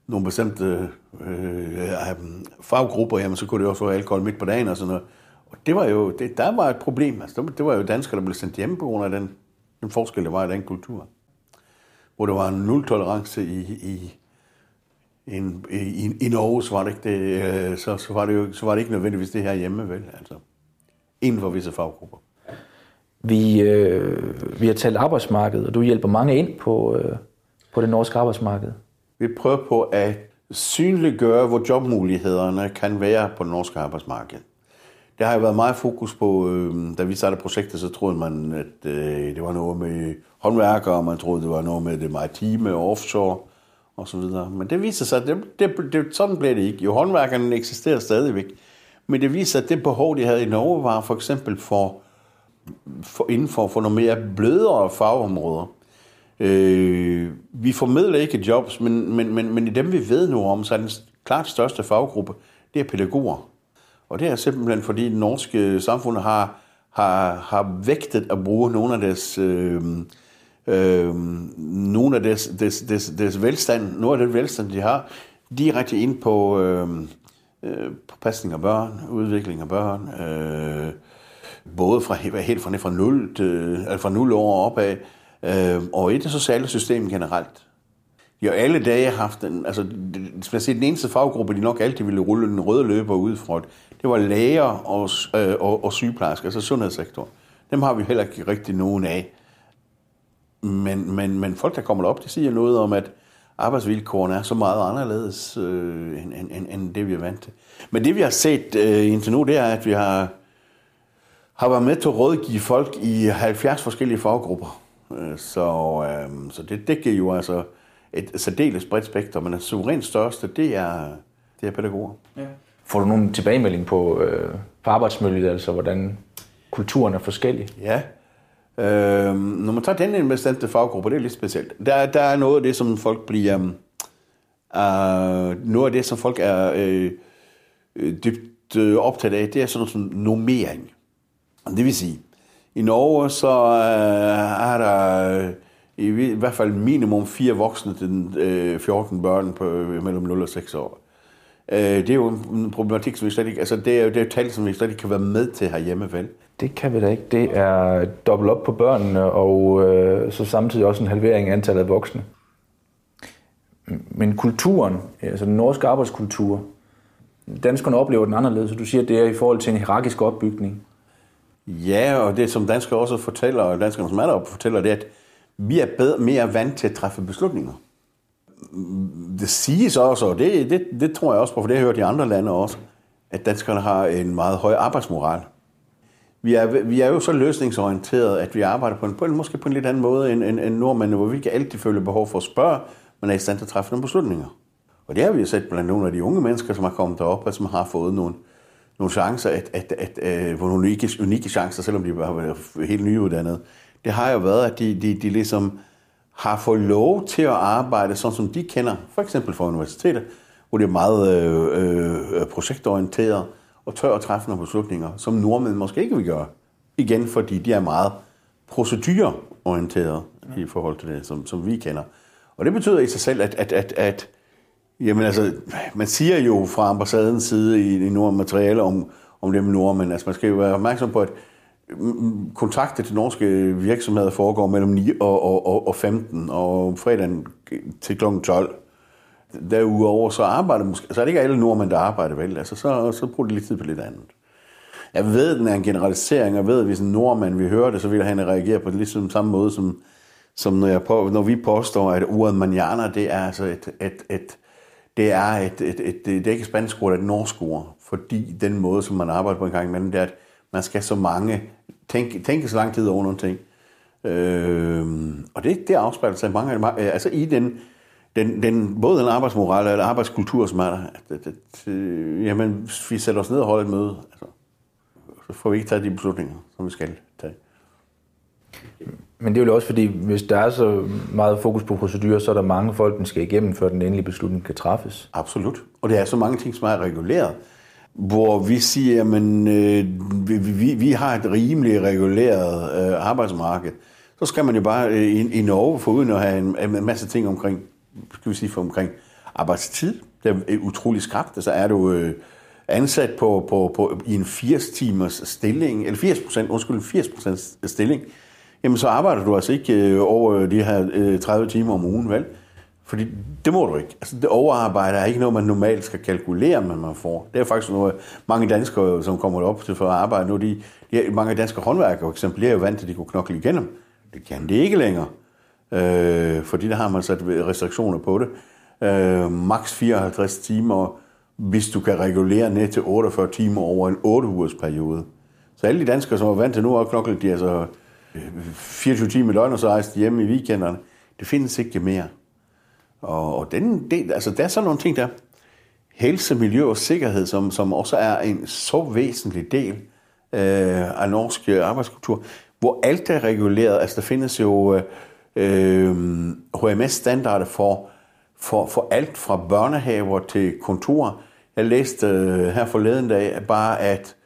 nogle bestemte øh, øh, øh, faggrupper, jamen, så kunne det også være alkohol midt på dagen og sådan noget. Og det var jo, det, der var et problem. Altså, det var jo danskere, der blev sendt hjem på grund af den, den forskel, der var i den kultur. Hvor der var en nul-tolerance i, i, en, i, i Norge, så var det ikke, det, øh, så, så, var det jo, så var det ikke nødvendigvis det her hjemme, vel? Altså, inden for visse faggrupper. Vi, øh, vi har talt arbejdsmarked, og du hjælper mange ind på, øh, på det norske arbejdsmarked. Vi prøver på at synliggøre, hvor jobmulighederne kan være på det norske arbejdsmarked. Der har jo været meget fokus på, øh, da vi startede projektet, så troede man, at øh, det var noget med håndværkere, og man troede, det var noget med det maritime offshore og så videre. Men det viser sig, at det, det, det, sådan blev det ikke. Jo, håndværkerne eksisterer stadigvæk. Men det viser, at det behov, de havde i Norge, var for eksempel for, for inden for, for nogle mere blødere fagområder. Øh, vi formidler ikke jobs, men, men, men, men i dem, vi ved nu om, så er den klart største faggruppe, det er pædagoger. Og det er simpelthen, fordi det norske samfund har, har, har vægtet at bruge nogle af deres øh, Øh, nogle af deres, deres, deres, deres velstand, noget af den velstand, de har, direkte ind på, øh, øh, på pasning af børn, udvikling af børn, øh, både fra, helt fra, fra, 0 til, altså fra 0 år opad, øh, og i det sociale system generelt jo alle dage haft en, altså, hvis man siger, den eneste faggruppe, de nok altid ville rulle den røde løber ud fra, det var læger og, øh, og, og sygeplejersker, altså sundhedssektoren. Dem har vi heller ikke rigtig nogen af. Men, men, men folk, der kommer op, de siger noget om, at arbejdsvilkårene er så meget anderledes øh, end, end, end det, vi er vant til. Men det, vi har set øh, indtil nu, det er, at vi har, har været med til at rådgive folk i 70 forskellige faggrupper. Øh, så øh, så det, det giver jo altså et særdeles bredt spektrum, men det suverænt største, det er, det er pædagoger. Ja. Får du nogen tilbagemelding på, øh, på arbejdsmiljøet, altså hvordan kulturen er forskellig? Ja, Øh, når man tager den en bestemte faggruppe, det er lidt specielt. Der, der er noget af det, som folk bliver... Uh, noget af det, som folk er øh, dybt øh, optaget af, det er sådan som normering. Det vil sige, i Norge så øh, er der i, i hvert fald minimum fire voksne til øh, 14 børn på øh, mellem 0 og 6 år. Øh, det er jo en problematik, som vi slet ikke... Altså, det er jo det er tal, som vi slet ikke kan være med til herhjemme, vel? Det kan vi da ikke. Det er dobbelt op på børnene, og øh, så samtidig også en halvering af antallet af voksne. Men kulturen, altså den norske arbejdskultur, danskerne oplever den anderledes, så du siger, at det er i forhold til en hierarkisk opbygning. Ja, og det som danskere også fortæller, og danskerne som er deroppe fortæller, det er, at vi er bedre, mere vant til at træffe beslutninger. Det siges også, og det, det, det tror jeg også på, for det har jeg hørt i andre lande også, at danskerne har en meget høj arbejdsmoral vi er, vi er jo så løsningsorienteret, at vi arbejder på en, på en måske på en lidt anden måde end, end, end nordmændene, hvor vi ikke altid føler behov for at spørge, men er i stand til at træffe nogle beslutninger. Og det har vi jo set blandt nogle af de unge mennesker, som har kommet derop, og som har fået nogle, nogle chancer, at, at, at, at, at nogle unikke, unikke chancer, selvom de har været helt nyuddannede. Det har jo været, at de, de, de ligesom har fået lov til at arbejde sådan, som de kender, for eksempel for universitetet, hvor det er meget øh, øh, projektorienteret, og tør at træffe nogle beslutninger, som nordmænd måske ikke vil gøre. Igen, fordi de er meget procedureorienterede ja. i forhold til det, som, som vi kender. Og det betyder i sig selv, at, at, at, at jamen altså, man siger jo fra ambassadens side i, i Nordmateriale om, om det med nordmænd, altså man skal jo være opmærksom på, at kontakter til norske virksomheder foregår mellem 9 og, og, og, og 15, og fredagen til kl. 12. Derudover så arbejder måske, så er det ikke alle nordmænd, der arbejder vel, altså så, så bruger de lidt tid på lidt andet. Jeg ved, at den er en generalisering, og ved, at hvis en nordmand vil høre det, så vil han reagere på det ligesom samme måde, som, som når, jeg på, når vi påstår, at ordet manjana, det er altså et, et, et det er et, et, et, det er ikke et spansk ord, det er et norsk ord, fordi den måde, som man arbejder på en gang imellem, det er, at man skal så mange, tænke, tænke så lang tid over nogle ting. Øh, og det, det afspejler sig mange, altså i den den, den, både den arbejdsmoral og den arbejdskultur, som er der, at, at, at, øh, jamen, vi sætter os ned og holder et møde, altså, så får vi ikke taget de beslutninger, som vi skal tage. Men det er jo også fordi, hvis der er så meget fokus på procedurer, så er der mange folk, der skal igennem, før den endelige beslutning kan træffes. Absolut. Og det er så mange ting, som er reguleret, hvor vi siger, at øh, vi, vi, vi har et rimelig reguleret øh, arbejdsmarked. Så skal man jo bare øh, i, i Norge få uden at have en, en masse ting omkring skal vi sige, for omkring arbejdstid. Det er øh, utrolig skrabt. Så altså, er du øh, ansat på, på, på, i en 80 timers stilling, eller 80 procent, undskyld, 80 procent stilling, jamen så arbejder du altså ikke øh, over de her øh, 30 timer om ugen, vel? Fordi det må du ikke. Altså, det overarbejde er ikke noget, man normalt skal kalkulere, men man får. Det er faktisk noget, mange danskere, som kommer op til for at arbejde nu, de, de mange danske håndværkere for eksempel, de er jo vant til, at de kunne knokle igennem. Det kan de ikke længere øh, fordi der har man sat restriktioner på det. Øh, max 54 timer, hvis du kan regulere ned til 48 timer over en 8 ugers periode. Så alle de danskere, som er vant til nu at knokle, de er altså 24 øh, timer i døgnet, og så rejser de hjemme i weekenderne. Det findes ikke mere. Og, og den del, altså der er sådan nogle ting der, helse, miljø og sikkerhed, som, som også er en så væsentlig del øh, af norsk øh, arbejdskultur, hvor alt er reguleret. Altså der findes jo øh, HMS-standarder for, for, for alt fra børnehaver til kontor. Jeg læste øh, her forleden dag bare, at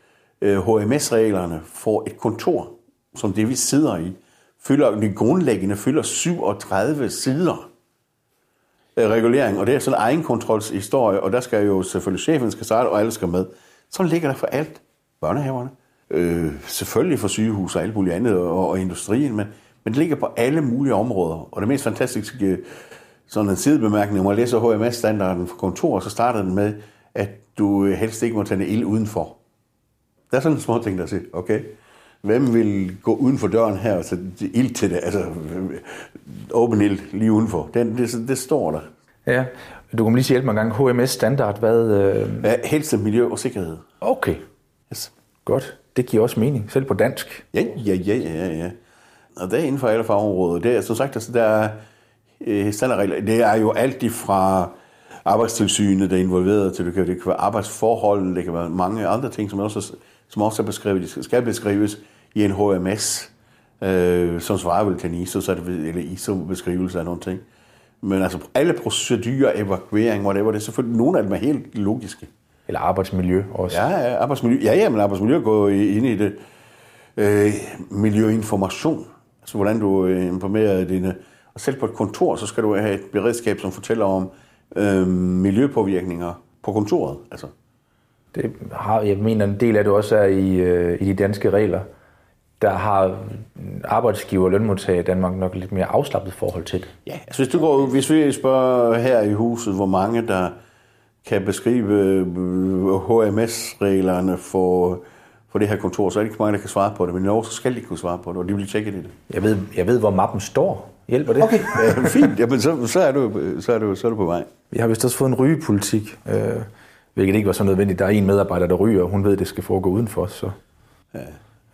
øh, HMS-reglerne for et kontor, som det vi sidder i, fylder, de grundlæggende fylder 37 sider Øh, regulering, og det er sådan en egenkontrolshistorie, og der skal jo selvfølgelig chefen skal starte, og alle skal med. Så ligger der for alt. Børnehaverne, øh, selvfølgelig for sygehus og alt muligt andet, og, og industrien, men, men det ligger på alle mulige områder. Og det mest fantastiske, øh, sådan en sidebemærkning, når man læser HMS-standarden for kontor, så starter den med, at du øh, helst ikke må tænde ild udenfor. Der er sådan en små ting, der siger, okay, hvem vil gå uden for døren her og sætte ild til det? Altså, åben ild lige udenfor. Det, det, det står der. Ja, du kan lige sige mig en gang, HMS standard, hvad? Øh... Ja, helst miljø og sikkerhed. Okay, Yes. godt. Det giver også mening, selv på dansk. Ja, ja, ja, ja, ja. Og det er inden for alle fagområder. Det er, som sagt, altså, der er øh, standardregler. Det er jo alt fra arbejdstilsynet, der er involveret til, det kan, det kan være arbejdsforholdene, det kan være mange andre ting, som også, som også er beskrevet, de skal beskrives i en HMS, øh, som svarer vel til en ISO, så det, eller ISO-beskrivelse af nogle ting. Men altså alle procedurer, evakuering, whatever, det er selvfølgelig, nogle af dem er helt logiske. Eller arbejdsmiljø også. Ja, ja, arbejdsmiljø. Ja, ja, men arbejdsmiljø går ind i det. Øh, miljøinformation. Altså, hvordan du øh, informerer dine... Og selv på et kontor, så skal du have et beredskab, som fortæller om øh, miljøpåvirkninger på kontoret. Altså, Det har, jeg mener, en del af det også er i, øh, i de danske regler. Der har arbejdsgiver og lønmodtager i Danmark nok lidt mere afslappet forhold til det. ja, altså hvis, du går, hvis vi spørger her i huset, hvor mange der kan beskrive øh, HMS-reglerne for, for det her kontor, så er det ikke mange, der kan svare på det. Men i Norge, så skal de kunne svare på det, og de vil tjekke det. Jeg ved, jeg ved hvor mappen står. Hjælper det? Okay. Ja, fint, Jamen, så, så, er du, så, er du, så er du på vej. Vi har vist også fået en rygepolitik, øh, hvilket ikke var så nødvendigt. Der er en medarbejder, der ryger, og hun ved, at det skal foregå udenfor. Så. Ja.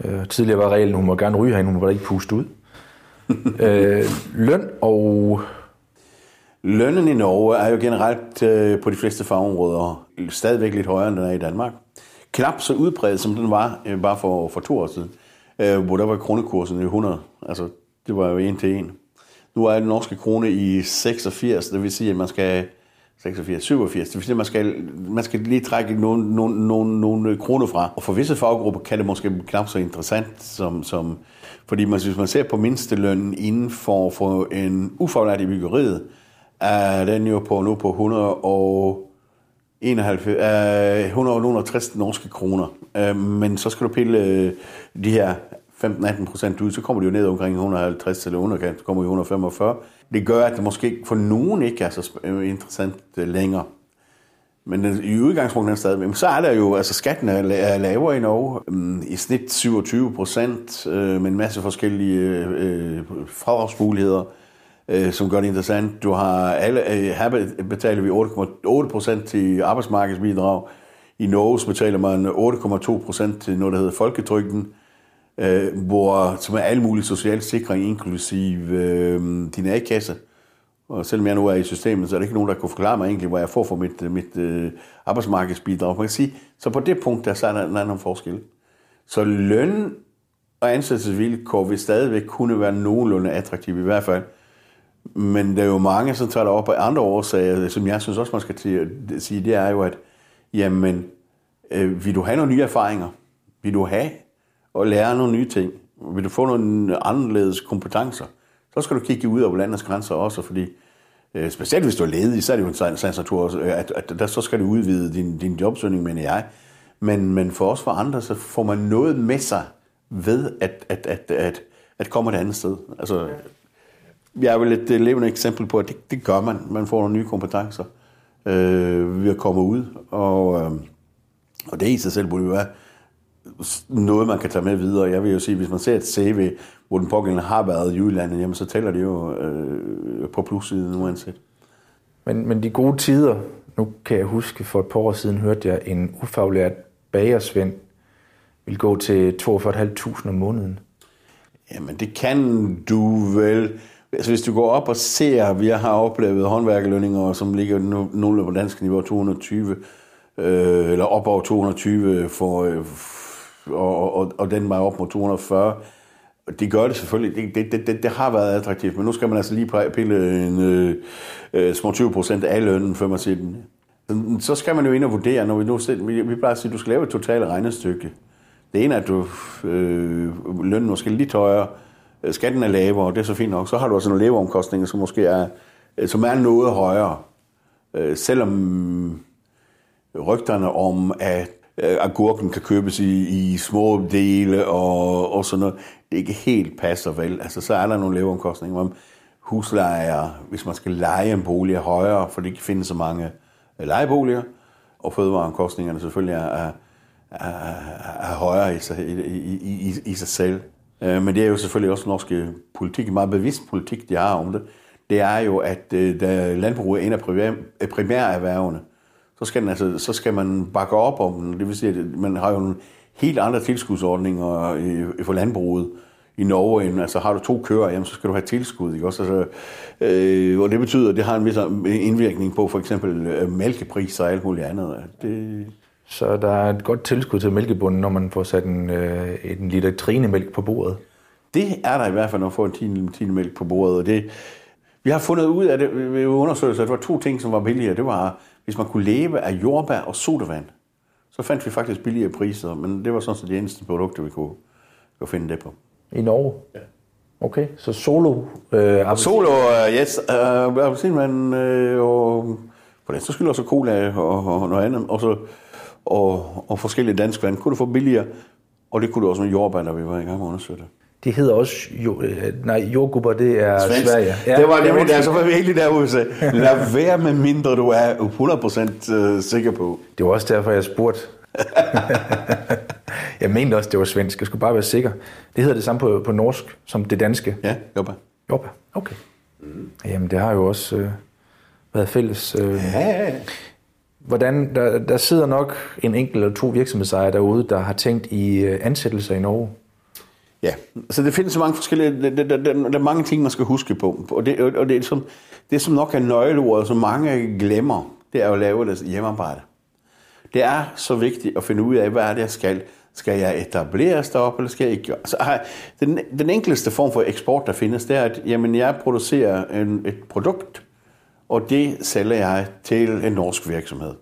Øh, tidligere var reglen, hun må gerne ryge herinde, hun må ikke puste ud. øh, løn og... Lønnen i Norge er jo generelt øh, på de fleste fagområder stadigvæk lidt højere, end den er i Danmark. Knap så udbredt, som den var øh, bare for, for to år siden, øh, hvor der var kronekursen i 100. Altså, det var jo en til en. Nu er den norske krone i 86, det vil sige, at man skal 86, 87, det vil sige, at man skal, man skal lige trække nogle, nogle, nogle, nogle øh, kroner fra. Og for visse faggrupper kan det måske knap så interessant, som, som, fordi man, hvis man ser på mindstelønnen inden for, for en ufaglært i byggeriet, er den jo på nu på 100 og 91, øh, 160 norske kroner. Øh, men så skal du pille øh, de her 15-18 procent ud, så kommer de jo ned omkring 150 eller underkant, så kommer de 145. Det gør, at det måske for nogen ikke er så øh, interessant øh, længere. Men i udgangspunktet er det stadig. Så er der jo, altså skatten er, lavere i Norge. Mm, I snit 27 procent, øh, med en masse forskellige øh, øh, fradragsmuligheder, øh, som gør det interessant. Du har alle, øh, her betaler vi 8,8 procent til arbejdsmarkedsbidrag. I Norge betaler man 8,2 procent til noget, der hedder folketrygten, øh, hvor, som er alle mulige social sikring, inklusive øh, din A-kasse. Og selvom jeg nu er i systemet, så er der ikke nogen, der kunne forklare mig egentlig, hvor jeg får for mit, mit øh, arbejdsmarkedsbidrag. Man kan sige, så på det punkt, der så er der en anden forskel. Så løn og ansættelsesvilkår vil stadigvæk kunne være nogenlunde attraktive i hvert fald. Men der er jo mange, som tager det op af andre årsager, som jeg synes også, man skal til at sige, det er jo, at jamen, øh, vil du have nogle nye erfaringer? Vil du have og lære nogle nye ting? Vil du få nogle anderledes kompetencer? Så skal du kigge ud over landets grænser også, fordi øh, specielt hvis du er ledig, så er det jo en sagens natur, øh, at, at der, så skal du udvide din, din jobsøgning, mener jeg. Men, men for os for andre, så får man noget med sig ved at, at, at, at, at komme et andet sted. Altså, jeg er vel et levende eksempel på, at det, det gør man. Man får nogle nye kompetencer øh, ved at komme ud. Og, øh, og det i sig selv burde jo være noget, man kan tage med videre. Jeg vil jo sige, hvis man ser et CV, hvor den pågældende har været i udlandet, jamen, så tæller det jo øh, på plussiden uanset. Men, men de gode tider, nu kan jeg huske, for et par år siden hørte jeg en ufaglært bagersvend vil gå til 42.500 om måneden. Jamen, det kan du vel. Altså, hvis du går op og ser, vi har oplevet håndværkerlønninger, som ligger nu- nogenlunde på dansk niveau 220, øh, eller op over 220, for, øh, og, og, og den vej op mod 240. Det gør det selvfølgelig. Det, det, det, det, det har været attraktivt, men nu skal man altså lige pille en øh, øh små 20 procent af lønnen, før man siger den. Så skal man jo ind og vurdere, når vi nu ser, vi, vi plejer at sige, at du skal lave et totalt regnestykke. Det ene er, at du øh, lønnen måske lidt højere, øh, skatten er lavere, og det er så fint nok. Så har du også nogle leveomkostninger, som måske er, øh, som er noget højere. Øh, selvom rygterne om, at øh, agurken kan købes i, i små dele og, og sådan noget, det ikke helt passer vel. Altså, så er der nogle leveomkostninger. Om huslejer, hvis man skal lege en bolig, er højere, for det ikke findes så mange øh, lejeboliger, og fødevareomkostningerne selvfølgelig er, er, er, er højere i sig, i, i, i, i sig selv. Øh, men det er jo selvfølgelig også norske øh, politik, en meget bevidst politik, de har om det. Det er jo, at da landbruget er en af primærerhvervene, så skal, den, altså, så skal man bakke op om den. Det vil sige, at man har jo en helt andre tilskudsordninger i, for landbruget i Norge, end, altså har du to køer, jamen, så skal du have tilskud. Ikke? Også, altså, øh, og det betyder, at det har en vis indvirkning på for eksempel øh, mælkepriser og alt muligt andet. Det... Så der er et godt tilskud til mælkebunden, når man får sat en, øh, en liter trinemælk på bordet? Det er der i hvert fald, når man får en tinemælk på bordet. Og det, vi har fundet ud af det ved undersøgelser, at der var to ting, som var billigere. Det var hvis man kunne leve af jordbær og sodavand, så fandt vi faktisk billigere priser, men det var sådan set de eneste produkter, vi kunne, kunne finde det på. I Norge? Ja. Okay, så solo øh? Solo, uh, yes, uh, appelsinvand uh, og for den så skyld også cola og, og noget andet, og, så, og, og forskellige danske vand kunne du få billigere, og det kunne du også med jordbær, der vi var i gang med at undersøge det. Det hedder også, jo, øh, nej, jordgubber, det er Svensk. Sverige. Ja, det var nemlig der, så var vi helt derude så lad være med mindre, du er 100% øh, sikker på. Det var også derfor, jeg spurgte. jeg mente også, det var svensk. Jeg skulle bare være sikker. Det hedder det samme på, på norsk som det danske. Ja, jobba. Jobba, okay. Mm. Jamen, det har jo også øh, været fælles. Øh, ja, ja, ja. Hvordan, der, der sidder nok en enkelt eller to virksomhedsejere derude, der har tænkt i øh, ansættelser i Norge. Ja, så det findes så mange forskellige, der, der, der, der er mange ting, man skal huske på. Og det, og det, som, det som nok er nøgleordet, som mange glemmer, det er jo at lave deres hjemmearbejde. Det er så vigtigt at finde ud af, hvad er det, jeg skal. Skal jeg etablere op, eller skal jeg ikke gøre? Altså, den, den enkleste form for eksport, der findes, det er, at jamen, jeg producerer en, et produkt, og det sælger jeg til en norsk virksomhed.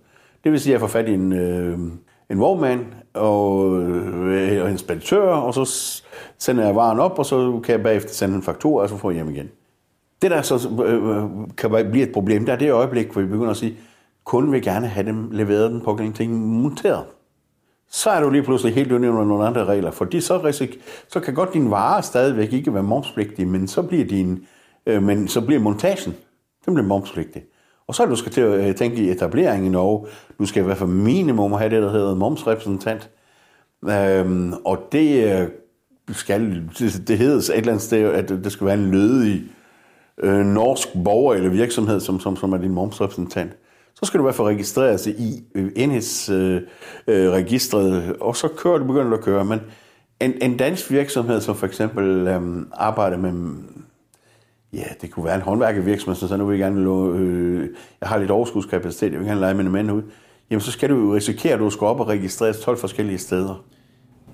Det vil sige, at jeg får fat i en, øh, en vognmand og, øh, og en speditør, og så sender jeg varen op, og så kan jeg bagefter sende en faktur, og så får jeg hjem igen. Det, der så øh, øh kan blive et problem, der er det øjeblik, hvor vi begynder at sige, kunden vil gerne have dem leveret den pågældende ting monteret. Så er du lige pludselig helt under nogle andre regler, fordi så, risik, så kan godt din vare stadigvæk ikke være momspligtig, men så bliver, din, øh, men så bliver montagen, den bliver momspligtig. Og så er du skal til at øh, tænke i etablering i Norge. Du skal i hvert fald minimum have det, der hedder momsrepræsentant. Øhm, og det øh, skal, det, det hedder et eller andet sted, at det skal være en lødig øh, norsk borger eller virksomhed, som, som, som er din momsrepræsentant. Så skal du i hvert fald registrere sig i øh, øh, og så kører du, begynder du at køre. Men en, en dansk virksomhed, som for eksempel øh, arbejder med Ja, det kunne være en håndværkervirksomhed, så nu vil jeg gerne, øh, jeg har lidt overskudskapacitet, jeg vil gerne lege mine mænd ud. Jamen, så skal du jo risikere, at du skal op og registreres 12 forskellige steder.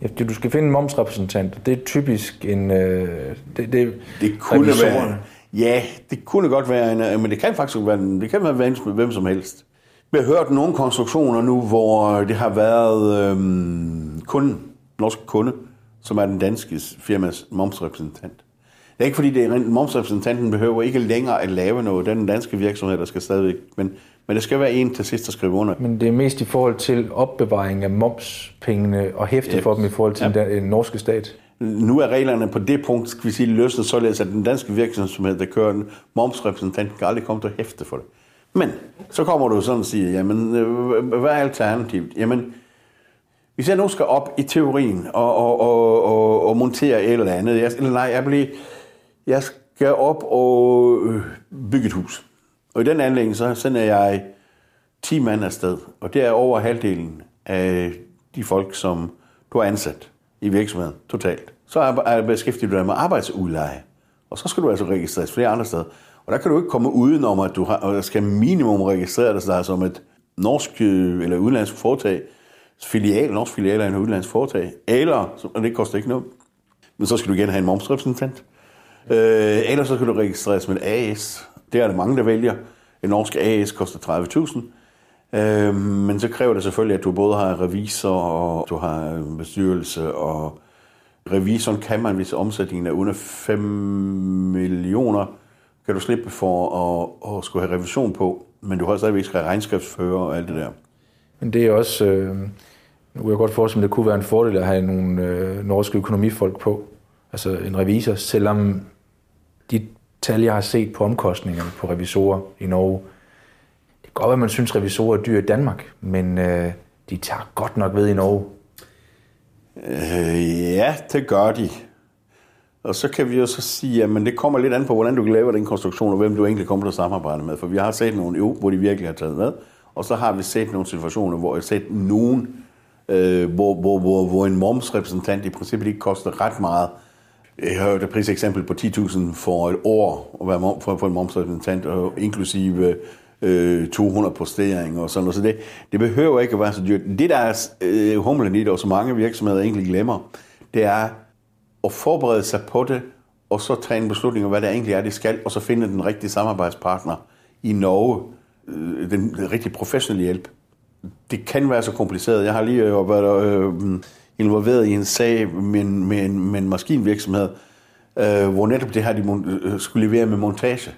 Ja, du skal finde en momsrepræsentant. Det er typisk en... Øh, det, det, det kunne være... Ja, det kunne godt være en, øh, men det kan faktisk være, det kan være med hvem som helst. Vi har hørt nogle konstruktioner nu, hvor det har været øhm, kunden, norsk kunde, som er den danske firmas momsrepræsentant. Det er ikke fordi, det er momsrepræsentanten behøver ikke længere at lave noget. Den danske virksomhed, der skal stadigvæk... Men, men det skal være en til sidst at skrive under. Men det er mest i forhold til opbevaring af momspengene og hæfte ja. for dem i forhold til ja. den norske stat? Nu er reglerne på det punkt, skal vi sige, løsnet således, at den danske virksomhed, der kører en momsrepræsentant, kan aldrig komme til at hæfte for det. Men så kommer du sådan og siger, jamen, øh, hvad er alternativet? Jamen, hvis jeg nu skal op i teorien og, og, og, og, og montere et eller andet, jeg, eller nej, jeg bliver jeg skal op og øh, bygge et hus. Og i den anlægning, så sender jeg 10 mand afsted. Og det er over halvdelen af de folk, som du har ansat i virksomheden totalt. Så er beskæftiget du dig med arbejdsudleje. Og så skal du altså registreres flere andre steder. Og der kan du ikke komme udenom, at du har, skal minimum registrere dig altså, som et norsk øh, eller udenlandsk foretag, filial, norsk filial af en udenlandsk foretag, eller, og det koster ikke noget, men så skal du igen have en momsrepræsentant. Øh, ellers så kan du registreres med AS. Det er der mange, der vælger. En norsk AS koster 30.000. Øh, men så kræver det selvfølgelig, at du både har revisor, og du har øh, bestyrelse, og Revisoren kan man, hvis omsætningen er under 5 millioner, kan du slippe for at, at skulle have revision på, men du har stadigvæk skal regnskabsfører og alt det der. Men det er også, øh, nu kan jeg godt forestille mig, det kunne være en fordel at have nogle øh, norske økonomifolk på, altså en revisor, selvom de tal, jeg har set på omkostningerne på revisorer i Norge, det kan godt være, at man synes, at revisorer er dyre i Danmark, men øh, de tager godt nok ved i Norge. Øh, ja, det gør de. Og så kan vi jo så sige, at det kommer lidt an på, hvordan du laver den konstruktion, og hvem du egentlig kommer til at samarbejde med. For vi har set nogle EU, hvor de virkelig har taget med, og så har vi set nogle situationer, hvor jeg har set nogen, øh, hvor, hvor, hvor, hvor en momsrepræsentant i princippet ikke koster ret meget. Jeg har hørt et priseksempel på 10.000 for et år at være mom, for, for en momsrepræsentant, og inklusive øh, 200 posteringer og sådan noget. Så det, det behøver ikke at være så dyrt. Det, der er øh, humlen i det, og så mange virksomheder egentlig glemmer, det er at forberede sig på det, og så tage en beslutning om, hvad det egentlig er, de skal, og så finde den rigtige samarbejdspartner i Norge, øh, den, den rigtig professionelle hjælp. Det kan være så kompliceret. Jeg har lige øh, været øh, involveret i en sag med en, med en, med en maskinvirksomhed, øh, hvor netop det her, de øh, øh, skulle levere med montage.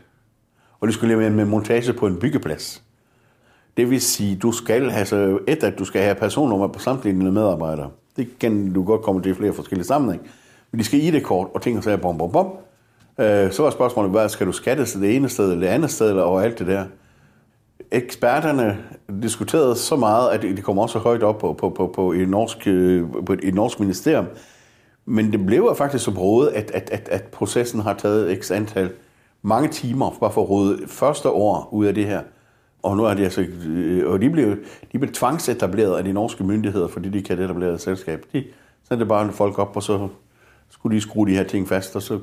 Og de skulle levere med montage på en byggeplads. Det vil sige, du skal altså, et, at du skal have personnummer på samtlige dine medarbejdere. Det kan du godt komme til i flere forskellige sammenhæng. Men de skal i det kort, og ting og sager, bom, bom, bom. Øh, så var spørgsmålet, hvad skal du skatte til det ene sted eller det andet sted, eller alt det der. Eksperterne diskuterede så meget, at det kom også højt op på, på, på, på, et, norsk, øh, på et, et norsk ministerium. Men det blev faktisk så brugt, at, at, at, at processen har taget x antal mange timer bare for at råde første år ud af det her. Og nu er de altså, øh, og de blev, de blev tvangsetableret af de norske myndigheder, fordi de kan etablere et selskab. De sendte bare folk op, og så skulle de skrue de her ting fast, og så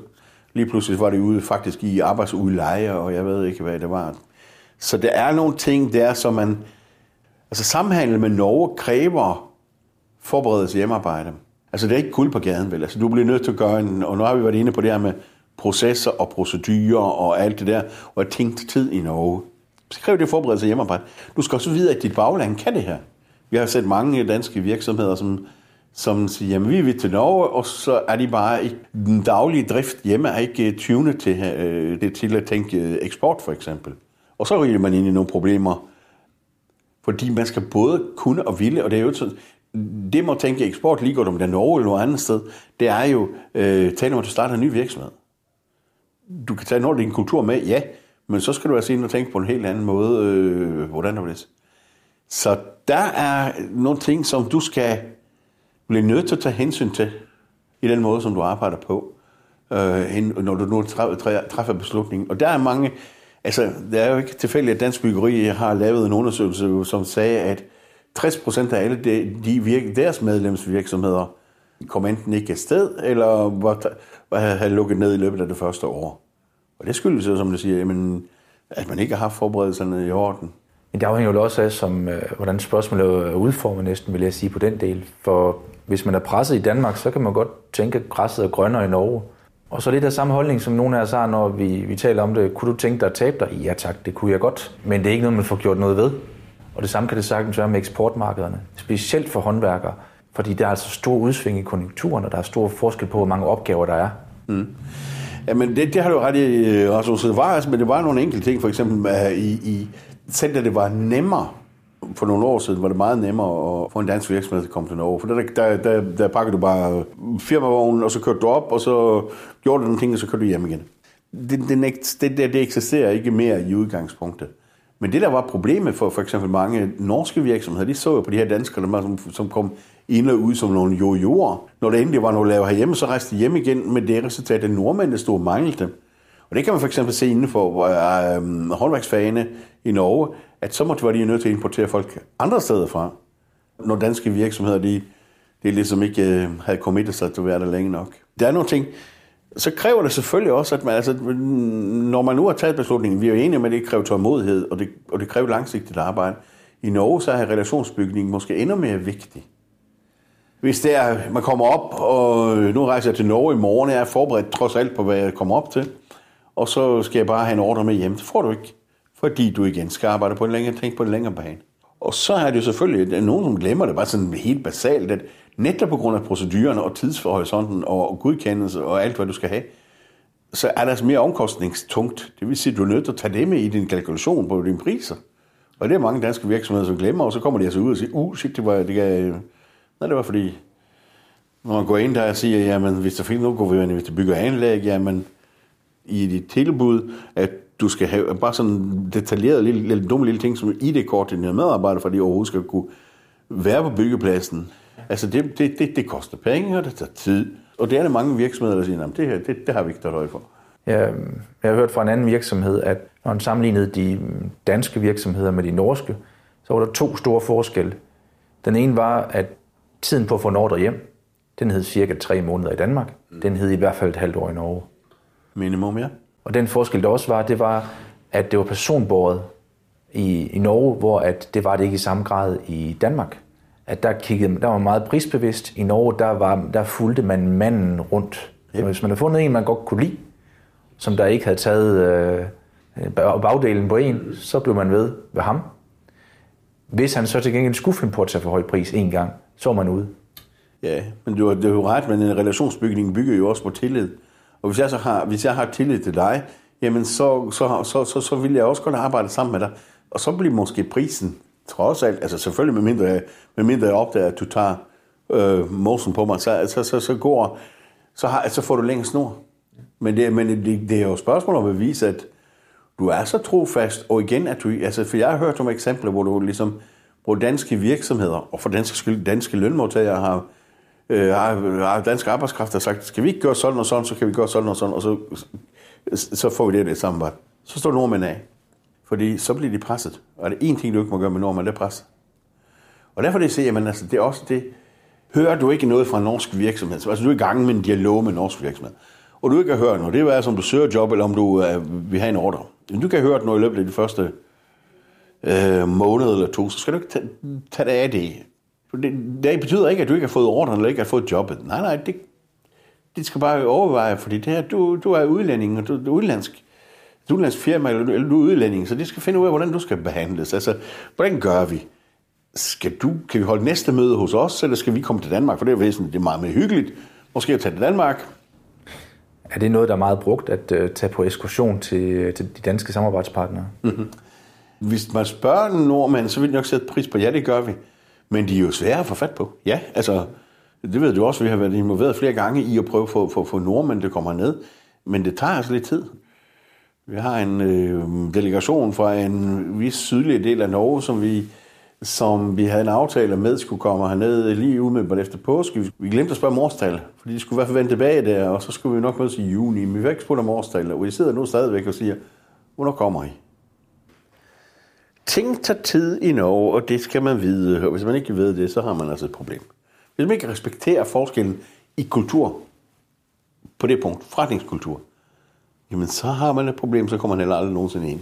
lige pludselig var det ude faktisk i arbejdsudleje, og jeg ved ikke, hvad det var. Så der er nogle ting der, som man... Altså samhandel med Norge kræver forberedelse hjemmearbejde. Altså det er ikke kul på gaden, vel? Altså du bliver nødt til at gøre en... Og nu har vi været inde på det her med processer og procedurer og alt det der, og at tænkt tid i Norge. Så kræver det forberedelse hjemmearbejde. Du skal også vide, at dit bagland kan det her. Vi har set mange danske virksomheder, som som siger, jamen vi vil til Norge, og så er de bare i den daglige drift hjemme, er ikke øh, tyvende til, øh, det til at tænke øh, eksport for eksempel. Og så ryger man ind i nogle problemer, fordi man skal både kunne og ville, og det er jo sådan, det må tænke eksport, lige godt om det er Norge eller noget andet sted, det er jo, øh, tale om at du starter en ny virksomhed. Du kan tage noget af din kultur med, ja, men så skal du altså ind og tænke på en helt anden måde, øh, hvordan er det. Så der er nogle ting, som du skal blive nødt til at tage hensyn til i den måde, som du arbejder på, øh, når du nu træffer beslutningen. Og der er mange, altså det er jo ikke tilfældigt, at Dansk Byggeri har lavet en undersøgelse, som sagde, at 60 procent af alle de, de virke, deres medlemsvirksomheder kom enten ikke afsted, sted, eller var, var, havde lukket ned i løbet af det første år. Og det skyldes jo, som du siger, jamen, at man ikke har haft forberedelserne i orden. Men det afhænger jo også af, som, øh, hvordan spørgsmålet er udformet næsten, vil jeg sige, på den del. For hvis man er presset i Danmark, så kan man godt tænke, at græsset er grønnere i Norge. Og så lidt af samme holdning, som nogle af os har, når vi, vi taler om det. Kunne du tænke dig at tabe dig? Ja tak, det kunne jeg godt. Men det er ikke noget, man får gjort noget ved. Og det samme kan det sagtens være med eksportmarkederne. Specielt for håndværkere. Fordi der er altså stor udsving i konjunkturen, og der er stor forskel på, hvor mange opgaver der er. Mm. Jamen, det, det har du ret i, øh, Rasmus. Det var, altså, men det var nogle enkelte ting, for eksempel øh, i, i selv da det var nemmere for nogle år siden var det meget nemmere at få en dansk virksomhed til at komme til Norge. For der, der, der, der pakkede du bare firmavognen, og så kørte du op, og så gjorde du nogle ting, og så kørte du hjem igen. Det, det, det, det, eksisterer ikke mere i udgangspunktet. Men det, der var problemet for for eksempel mange norske virksomheder, de så jo på de her danskere, som, som kom ind og ud som nogle jojoer. Når det endelig var noget lavet herhjemme, så rejste de hjem igen med det resultat, at nordmændene stod og manglede dem. Og det kan man for eksempel se inden for øh, håndværksfagene i Norge, at så måtte de nødt til at importere folk andre steder fra. Når danske virksomheder, de, de ligesom ikke øh, havde kommet sig til at være der længe nok. Der er nogle ting, så kræver det selvfølgelig også, at man, altså, når man nu har taget beslutningen, vi er jo enige med, at det kræver tålmodighed, og det, og det kræver langsigtet arbejde. I Norge så er relationsbygningen måske endnu mere vigtig. Hvis det er, man kommer op, og nu rejser jeg til Norge i morgen, jeg er forberedt trods alt på, hvad jeg kommer op til, og så skal jeg bare have en ordre med hjem. Det får du ikke, fordi du igen skal arbejde på en længere, tænk på en længere bane. Og så er det jo selvfølgelig, at nogen, som glemmer det, bare sådan helt basalt, at netop på grund af procedurerne og tidsforhorisonten og godkendelse og alt, hvad du skal have, så er der altså mere omkostningstungt. Det vil sige, at du er nødt til at tage det med i din kalkulation på dine priser. Og det er mange danske virksomheder, som glemmer, og så kommer de altså ud og siger, uh, shit, det var, det gav... Nej, det var fordi, når man går ind der og siger, jamen, hvis der findes noget god hvis du bygger anlæg, jamen, i dit tilbud, at du skal have bare sådan detaljeret lille, lille dumme lille ting, som ID-kort til dine medarbejdere, for de overhovedet skal kunne være på byggepladsen. Altså, det, det, det, det koster penge, og det tager tid. Og det er der mange virksomheder, der siger, at det her, det, det har vi ikke taget øje for. Ja, jeg har hørt fra en anden virksomhed, at når man sammenlignede de danske virksomheder med de norske, så var der to store forskelle. Den ene var, at tiden på at få en ordre hjem, den hed cirka tre måneder i Danmark. Den hed i hvert fald et halvt år i Norge. Minimum, ja. Og den forskel, der også var, det var, at det var personbordet i, i Norge, hvor at det var det ikke i samme grad i Danmark. At der, kiggede, der var meget prisbevidst. I Norge, der, var, der fulgte man manden rundt. Yep. Hvis man havde fundet en, man godt kunne lide, som der ikke havde taget øh, bagdelen på en, så blev man ved ved ham. Hvis han så til gengæld skulle finde på at tage for høj pris en gang, så var man ude. Ja, men du har, du har jo ret, men en relationsbygning bygger jo også på tillid. Og hvis jeg så har, hvis jeg har tillid til dig, jamen så, så, så, så, så vil jeg også godt arbejde sammen med dig. Og så bliver måske prisen trods alt, altså selvfølgelig med mindre, med mindre jeg opdager, at du tager øh, mosen på mig, så, så, så, så, går, så, har, så får du længere snor. Men, det, men det, det er jo et spørgsmål om at bevise, at du er så trofast, og igen, at du, altså, for jeg har hørt om eksempler, hvor du ligesom, hvor danske virksomheder, og for danske, skyld, danske lønmodtagere har, øh, har, arbejdskraft har sagt, skal vi ikke gøre sådan og sådan, så kan vi gøre sådan og sådan, og så, så får vi det der samarbejde. Så står nordmænd af. Fordi så bliver de presset. Og det er én ting, du ikke må gøre med nordmænd, det er pres. Og derfor det siger, jamen altså, det er også det, hører du ikke noget fra en norsk virksomhed, altså du er i gang med en dialog med en norsk virksomhed, og du ikke kan høre noget, det er altså, om du søger job, eller om du øh, vil have en ordre. Men du kan høre hørt noget i løbet af de første øh, måned eller to, så skal du ikke tage, tage det af det. Det, det betyder ikke, at du ikke har fået ordren, eller ikke har fået jobbet. Nej, nej, det, det skal bare overveje, fordi det her, du, du er udlænding, og du, du er udlandsk. Du er udlandsk firma, eller, eller du er udlænding, så de skal finde ud af, hvordan du skal behandles. Altså, hvordan gør vi? Skal du, kan vi holde næste møde hos os, eller skal vi komme til Danmark? For det er væsentligt, det er meget mere hyggeligt. Måske at tage til Danmark. Er det noget, der er meget brugt, at uh, tage på ekskursion til, til de danske samarbejdspartnere? Mm-hmm. Hvis man spørger en nordmand, så vil de nok sætte pris på, ja, det gør vi. Men de er jo svære at få fat på. Ja, altså, det ved du også, vi har været involveret flere gange i at prøve at få, få, få nordmænd, der kommer ned. Men det tager altså lidt tid. Vi har en øh, delegation fra en vis sydlig del af Norge, som vi, som vi havde en aftale med, skulle komme herned lige umiddelbart efter påske. Vi glemte at spørge morstal, fordi de skulle i hvert fald vende tilbage der, og så skulle vi nok mødes i juni. Men vi har ikke spurgt om morstal, og vi sidder nu stadigvæk og siger, hvornår kommer I? Ting tager tid i Norge, og det skal man vide. Og hvis man ikke ved det, så har man altså et problem. Hvis man ikke respekterer forskellen i kultur, på det punkt, forretningskultur, jamen så har man et problem, så kommer man heller aldrig nogensinde ind.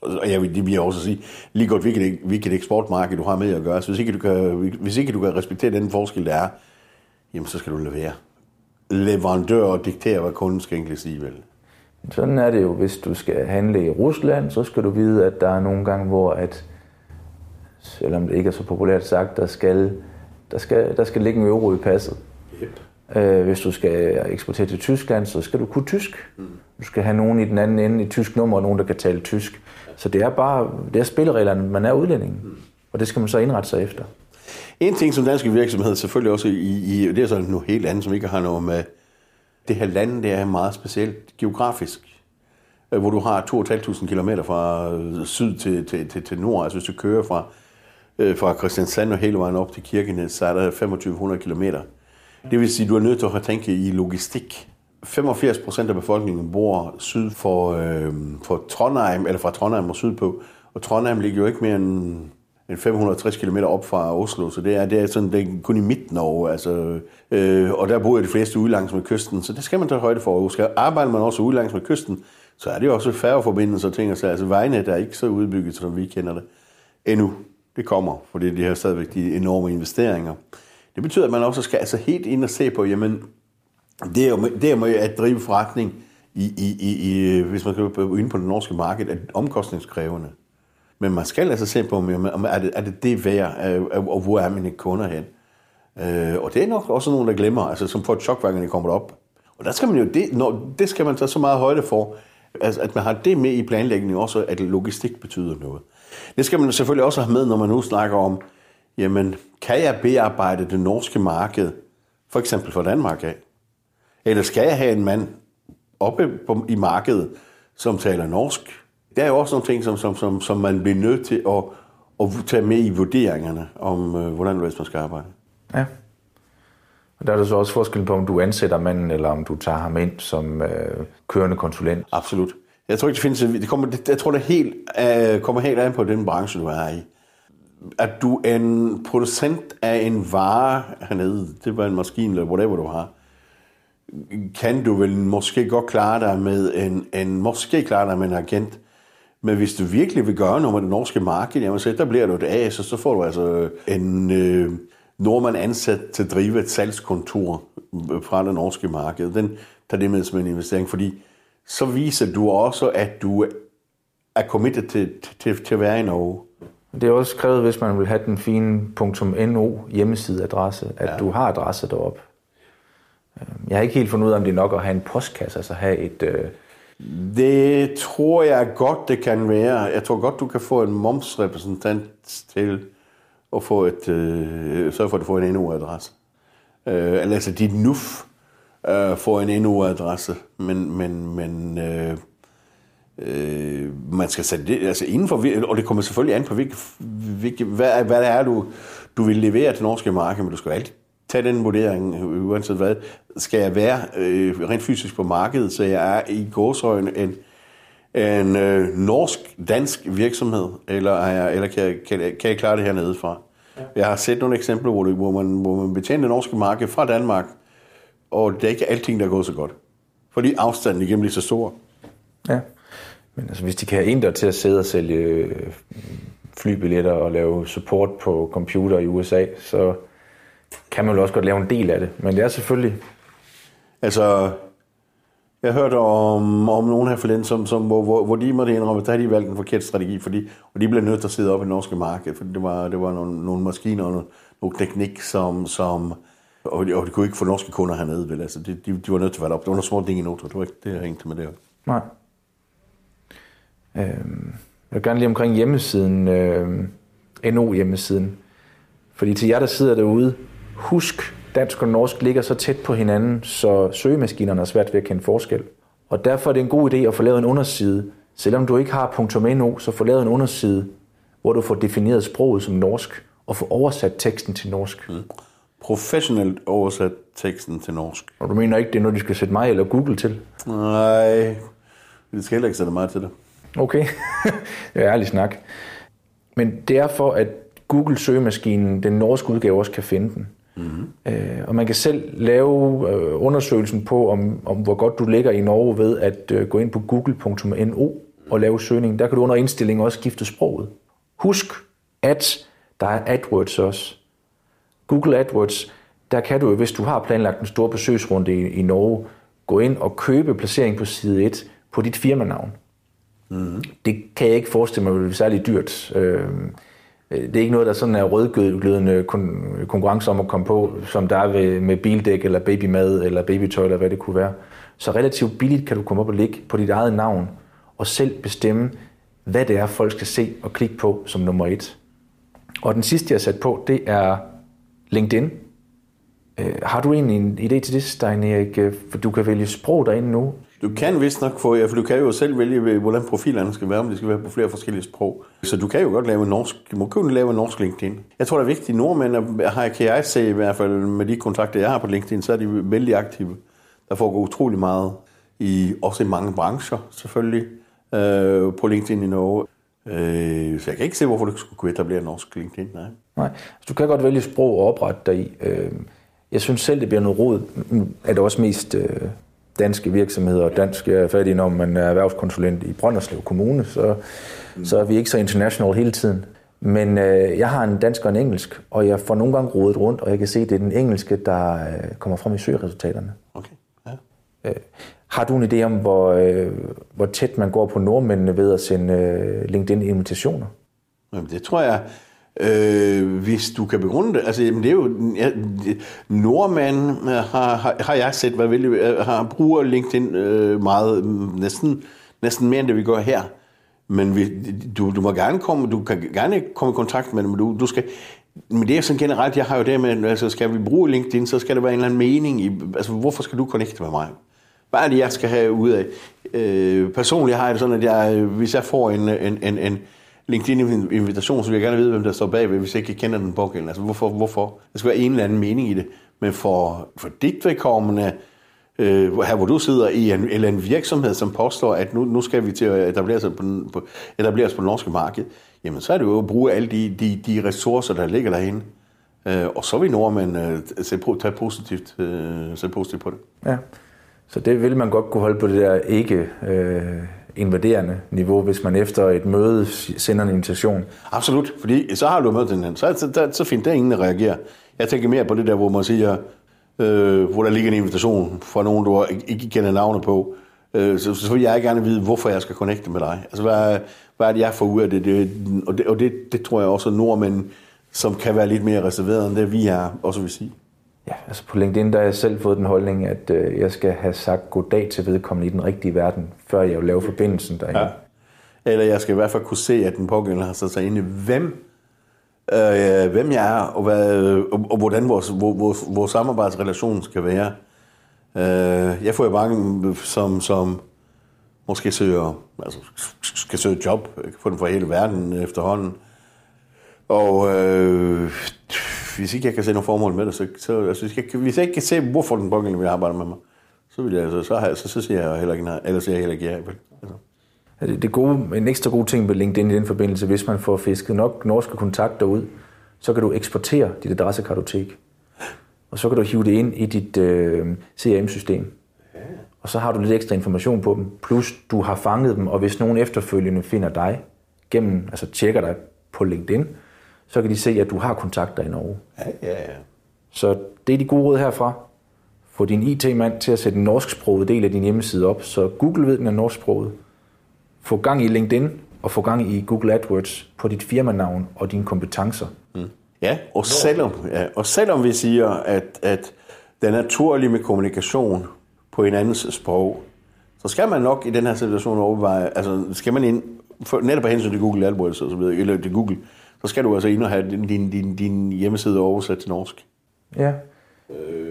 Og jeg vil, det vil jeg også sige, lige godt hvilket, hvilket eksportmarked du har med at gøre. Så hvis ikke, du kan, hvis ikke du kan respektere den forskel, der er, jamen så skal du levere. Leverandør og diktere, hvad kunden skal egentlig sige, vel? Sådan er det jo, hvis du skal handle i Rusland, så skal du vide, at der er nogle gange, hvor at, selvom det ikke er så populært sagt, der skal, der skal, der skal ligge en euro i passet. Yep. Øh, hvis du skal eksportere til Tyskland, så skal du kunne tysk. Mm. Du skal have nogen i den anden ende i tysk nummer, og nogen, der kan tale tysk. Så det er bare det er spillereglerne. Man er udlænding, mm. og det skal man så indrette sig efter. En ting, som danske virksomheder selvfølgelig også i, i det er sådan noget helt andet, som ikke har noget med det her land, det er meget specielt geografisk. Øh, hvor du har 2.500 km fra øh, syd til, til, til, til nord. Altså hvis du kører fra, øh, fra Christiansand og hele vejen op til Kirkenes, så er der 2500 km. Det vil sige, at du er nødt til at tænke i logistik. 85 procent af befolkningen bor syd for, øh, for Trondheim, eller fra Trondheim og sydpå. Og Trondheim ligger jo ikke mere end 560 km op fra Oslo, så det er, det er, sådan, det er kun i midten Norge. Altså, øh, og der bor de fleste ude langs med kysten, så det skal man tage højde for. Og skal arbejder man også ude langs med kysten, så er det jo også færgeforbindelser og ting. Altså, altså vejnet er ikke så udbygget, som vi kender det endnu. Det kommer, fordi de har stadigvæk de enorme investeringer. Det betyder, at man også skal altså helt ind og se på, jamen, det er jo, det er jo at drive forretning, i, i, i, hvis man skal ind på det norske marked, er omkostningskrævende. Men man skal altså se på, om er det, er det det værd, øh, øh, og hvor er mine kunder hen. Øh, og det er nok også nogen, der glemmer, altså som får et chok, hver gang de kommer op. Og der skal man jo, det, når, det skal man tage så meget højde for, altså, at man har det med i planlægningen også, at logistik betyder noget. Det skal man selvfølgelig også have med, når man nu snakker om, jamen, kan jeg bearbejde det norske marked, for eksempel for Danmark af? Eller skal jeg have en mand oppe på, i markedet, som taler norsk? Der er jo også nogle ting, som, som, som, som man bliver nødt til at, at tage med i vurderingerne om, øh, hvordan man skal arbejde. Ja. Og der er der så også forskel på, om du ansætter manden, eller om du tager ham ind som øh, kørende konsulent. Absolut. Jeg tror ikke, det findes... Det kommer, det, jeg tror, det helt, øh, kommer helt an på den branche, du er i. At du er en producent af en vare hernede, det var en maskine eller whatever du har, kan du vel måske godt klare dig med en, en måske klare dig med en agent. Men hvis du virkelig vil gøre noget med det norske marked, jamen så etablerer du et AS, og så får du altså en øh, nordmand ansat til at drive et salgskontor fra det norske marked. Den tager det med som en investering, fordi så viser du også, at du er committed til, til, til at være i Norge. Det er også skrevet, hvis man vil have den fine .no hjemmesideadresse, at ja. du har adresse deroppe. Jeg har ikke helt fundet ud af, om det er nok at have en postkasse, altså have et... Øh... Det tror jeg godt, det kan være. Jeg tror godt, du kan få en momsrepræsentant til at få et... Øh, så for, at du får en NU-adresse. Øh, altså dit NUF øh, får en NU-adresse, men, men, men øh, øh, man skal sætte det altså inden for, og det kommer selvfølgelig an på, hvilke, hvilke, hvad, hvad det er, du, du vil levere til norske marked, men du skal altid tage den vurdering, uanset hvad. Skal jeg være øh, rent fysisk på markedet, så jeg er i gåsøjne en, en øh, norsk-dansk virksomhed, eller, er jeg, eller kan, jeg, kan, kan jeg klare det hernede fra? Ja. Jeg har set nogle eksempler, hvor, det, hvor, man, hvor man betjener det norske marked fra Danmark, og det er ikke alting, der går så godt. Fordi afstanden igennem bliver så stor. Ja, men altså, hvis de kan have en der til at sidde og sælge øh, flybilletter og lave support på computer i USA, så kan man jo også godt lave en del af det. Men det er selvfølgelig... Altså, jeg hørte om, om nogen her forleden, som, som, hvor, hvor, hvor de måtte indrømme, at der havde de valgt en forkert strategi, fordi, og de blev nødt til at sidde op i det norske marked, fordi det var, det var nogle, nogle maskiner og nogle, nogle teknik, som, som og, de, og de kunne ikke få norske kunder hernede, vel? Altså, de, de, de var nødt til at være op. Det var nogle små ting i noter, det var ikke det, jeg hængte med det. Nej. Øhm, jeg vil gerne lige omkring hjemmesiden, øh, NO-hjemmesiden. Fordi til jer, der sidder derude, husk, dansk og norsk ligger så tæt på hinanden, så søgemaskinerne er svært ved at kende forskel. Og derfor er det en god idé at få lavet en underside. Selvom du ikke har .no, så få lavet en underside, hvor du får defineret sproget som norsk, og få oversat teksten til norsk. Mm. Professionelt oversat teksten til norsk. Og du mener ikke, det er noget, du skal sætte mig eller Google til? Nej, det skal heller ikke sætte mig til det. Okay, det er ærlig snak. Men det er for, at Google-søgemaskinen, den norske udgave, også kan finde den. Mm-hmm. Øh, og man kan selv lave øh, undersøgelsen på, om, om hvor godt du ligger i Norge ved at øh, gå ind på google.no og lave søgning. Der kan du under indstilling også skifte sproget. Husk, at der er AdWords også. Google AdWords, der kan du, hvis du har planlagt en stor besøgsrunde i, i Norge, gå ind og købe placering på side 1 på dit firmanavn. Mm. Det kan jeg ikke forestille mig vil være særlig dyrt. Øh, Øh, det er ikke noget, der sådan er rødglødende konkurrence om at komme på, som der er med bildæk, eller babymad, eller babytøj, eller hvad det kunne være. Så relativt billigt kan du komme op og ligge på dit eget navn, og selv bestemme, hvad det er, folk skal se og klikke på som nummer et. Og den sidste, jeg har sat på, det er LinkedIn. Øh, har du egentlig en idé til det, Stein Erik? Øh, for du kan vælge sprog derinde nu. Du kan vist nok få, ja, for du kan jo selv vælge, øh, hvordan profilerne skal være, om det skal være på flere forskellige sprog. Så du kan jo godt lave en norsk, du må kun lave en norsk LinkedIn. Jeg tror, det er vigtigt, nordmænd, har, kan jeg se i hvert fald med de kontakter, jeg har på LinkedIn, så er de vældig aktive. Der foregår utrolig meget, i, også i mange brancher selvfølgelig, øh, på LinkedIn i Norge. Øh, så jeg kan ikke se, hvorfor du skulle kunne etablere norsk LinkedIn. Nej. Nej, altså, du kan godt vælge sprog og oprette dig i. Øh, jeg synes selv, det bliver noget råd. Mm, er det også mest øh, danske virksomheder, og dansk er færdig, når man er erhvervskonsulent i Brønderslev Kommune, så, mm. så er vi ikke så international hele tiden. Men øh, jeg har en dansk og en engelsk, og jeg får nogle gange rodet rundt, og jeg kan se, at det er den engelske, der øh, kommer frem i søgeresultaterne. Okay. Ja. Øh, har du en idé om, hvor, øh, hvor tæt man går på nordmændene ved at sende øh, LinkedIn-invitationer? Jamen, det tror jeg, øh, hvis du kan begrunde det. Altså, jamen, det er jo... Ja, Nordmand øh, har, har, har jeg set, hvad vil, øh, har bruger LinkedIn øh, meget, mm, næsten, næsten mere end det vi gør her. Men vi, du, du må gerne komme, du kan gerne komme i kontakt med dem, men du, du skal, men det er sådan generelt, jeg har jo det med, altså skal vi bruge LinkedIn, så skal der være en eller anden mening i, altså hvorfor skal du connecte med mig? Hvad er det, jeg skal have ud af? Øh, personligt har jeg det sådan, at jeg, hvis jeg får en, en, en, en LinkedIn-invitation, så vil jeg gerne vide, hvem der står bagved, hvis jeg ikke kender den pågældende. Altså hvorfor? hvorfor? Der skal være en eller anden mening i det. Men for, for dit vedkommende, øh, her hvor du sidder i en, eller en virksomhed, som påstår, at nu, nu skal vi til at etablere os på, på, etablere os på det norske marked, jamen så er det jo at bruge alle de, de, de ressourcer, der ligger derinde. Øh, og så vil nordmænd øh, se, tage positivt, øh, se positivt på det. Ja, så det vil man godt kunne holde på det der ikke øh, invaderende niveau, hvis man efter et møde sender en invitation. Absolut, fordi så har du mødt den, så, så, så, så fint, der ingen, der reagerer. Jeg tænker mere på det der, hvor man siger, øh, hvor der ligger en invitation fra nogen, du ikke kender navnet på, øh, så, så vil jeg gerne vide, hvorfor jeg skal connecte med dig. Altså, hvad, hvad er det, jeg får ud af det? det og det, og det, det tror jeg også, at nordmænd, som kan være lidt mere reserveret end det, vi er, også vil sige. Ja, altså på LinkedIn, der har jeg selv fået den holdning, at øh, jeg skal have sagt goddag til vedkommende i den rigtige verden, før jeg vil lave forbindelsen derinde. Ja. Eller jeg skal i hvert fald kunne se, at den pågældende har sat sig ind i, hvem øh, hvem jeg er, og, hvad, og, og hvordan vores, vores, vores samarbejdsrelation skal være. Øh, jeg får jo mange, øh, som, som måske søger, altså, skal søge job, jeg kan få den fra hele verden efterhånden. Og øh, hvis ikke jeg kan se noget formål med det, så, så altså, hvis, jeg, hvis jeg ikke kan se, hvorfor den pågældende vil arbejde med mig, så, vil jeg, altså, så, så, så, så siger jeg heller ikke nej, eller siger jeg heller ikke ja. Altså. Det, det gode, en ekstra god ting ved LinkedIn i den forbindelse, hvis man får fisket nok norske kontakter ud, så kan du eksportere dit adressekartotek. Og så kan du hive det ind i dit øh, CRM-system. Og så har du lidt ekstra information på dem. Plus du har fanget dem, og hvis nogen efterfølgende finder dig gennem, altså tjekker dig på LinkedIn, så kan de se, at du har kontakter i Norge. Ja, ja, ja. Så det er de gode råd herfra. Få din IT-mand til at sætte en norsksproget del af din hjemmeside op, så Google ved, den er norsksproget få gang i LinkedIn og få gang i Google AdWords på dit firmanavn og dine kompetencer. Mm. Ja, og selvom, ja, og selvom vi siger, at, at den er naturlig med kommunikation på en andens sprog, så skal man nok i den her situation overveje, altså skal man ind, for, netop af hensyn til Google AdWords og så videre, eller til Google, så skal du altså ind og have din, din, din, hjemmeside oversat til norsk. Ja.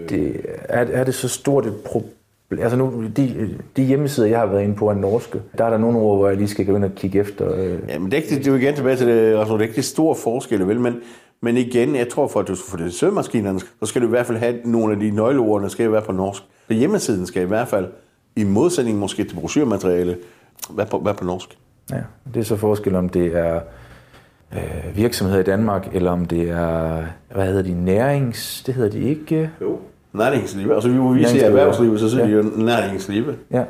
Det, er, er det så stort et problem? Altså nu, de, de hjemmesider, jeg har været inde på, er norske. Der er der nogle ord, hvor jeg lige skal gå ind og kigge efter. Øh. Ja, men det er, ikke, det er jo igen tilbage til det, altså, det er ikke det store forskel, vel? Men, men igen, jeg tror, for at du skal få det søgemaskinerne, så skal du i hvert fald have nogle af de nøgleord, der skal være på norsk. Så hjemmesiden skal i hvert fald, i modsætning måske til brochuremateriale, være på, være på norsk. Ja, det er så forskel, om det er øh, virksomheder i Danmark, eller om det er, hvad hedder de, nærings, det hedder de ikke? Jo næringsliv. Altså vi må vise sige erhvervsliv, så siger ja. de jo næringsliv. Ja.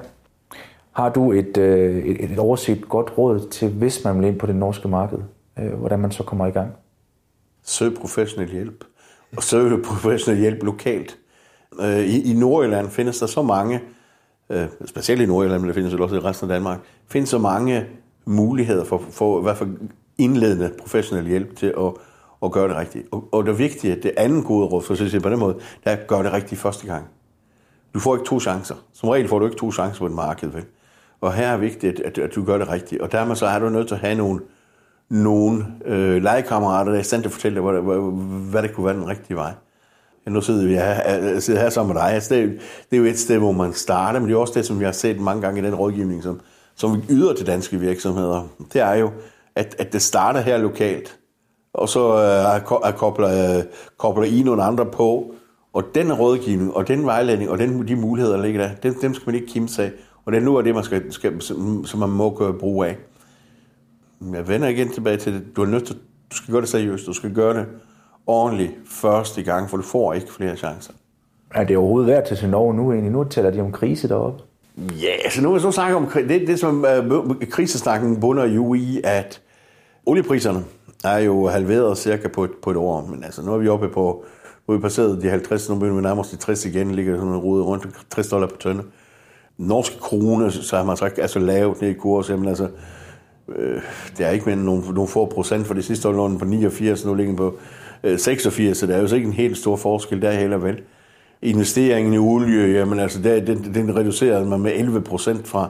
Har du et, øh, et, et overset godt råd til, hvis man vil ind på det norske marked, øh, hvordan man så kommer i gang? Søg professionel hjælp. Og søg professionel hjælp lokalt. Øh, I, I Nordjylland findes der så mange, øh, specielt i Nordjylland, men det findes også i resten af Danmark, findes så mange muligheder for, for i hvert fald indledende professionel hjælp til at at gøre det rigtigt. Og, og det vigtige, det andet gode råd, for at sige på den måde, det er at gøre det rigtigt første gang. Du får ikke to chancer. Som regel får du ikke to chancer på et marked, vel? Og her er vigtigt, at, at du gør det rigtigt. Og dermed så er du nødt til at have nogle, nogle øh, legekammerater, der er i stand til at fortælle dig, hvad, hvad, hvad det kunne være den rigtige vej. Nu sidder vi her, øh, sidder her sammen med dig. Altså, det, er, det er jo et sted, hvor man starter, men det er også det, som vi har set mange gange i den rådgivning, som, som vi yder til danske virksomheder. Det er jo, at, at det starter her lokalt og så øh, kobler, øh, kobler I nogle andre på, og den rådgivning, og den vejledning, og den, de muligheder, der ligger der, dem, dem skal man ikke kimse af. Og det er nu af det, man skal, skal, som man må gøre brug af. Jeg vender igen tilbage til det. Du er nødt til, du skal gøre det seriøst. Du skal gøre det ordentligt første gang, for du får ikke flere chancer. Er det overhovedet værd til Norge nu egentlig? Nu taler de om krise deroppe. Ja, altså, så nu så snakke om, det, det som uh, krisesnakken bunder jo i, at oliepriserne, er jo halveret cirka på et, på et år, men altså nu er vi oppe på, nu er vi passeret de 50, nu begynder vi nærmest de 60 igen, ligger sådan rodet rode rundt 60 dollar på tønde. Norske krone, så har man sagt, altså lavet lavt ned i kurs, jamen altså, øh, det er ikke mere nogle, nogle få procent, for det sidste år lå den på 89, nu ligger den på øh, 86, så der er jo så ikke en helt stor forskel der heller vel. Investeringen i olie, jamen altså, der, den, den reducerede man med 11 procent fra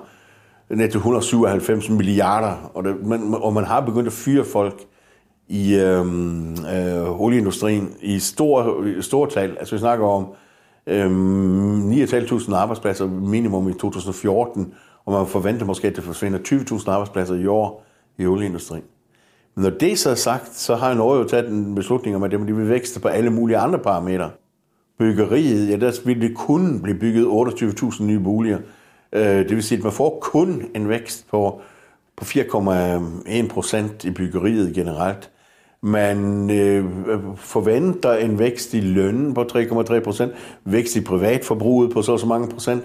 net til 197 milliarder, og, det, man, og man har begyndt at fyre folk i øhm, øh, olieindustrien i stor, stor tal. Altså vi snakker om øhm, 9.500 arbejdspladser minimum i 2014, og man forventer måske, at det forsvinder 20.000 arbejdspladser i år i olieindustrien. Men når det så er sagt, så har Norge jo taget en beslutning om, at de vil vækste på alle mulige andre parametre. Byggeriet, ja, der ville det kun blive bygget 28.000 nye boliger. Øh, det vil sige, at man får kun en vækst på, på 4,1 procent i byggeriet generelt. Man øh, forventer en vækst i lønnen på 3,3 procent, vækst i privatforbruget på så så mange procent.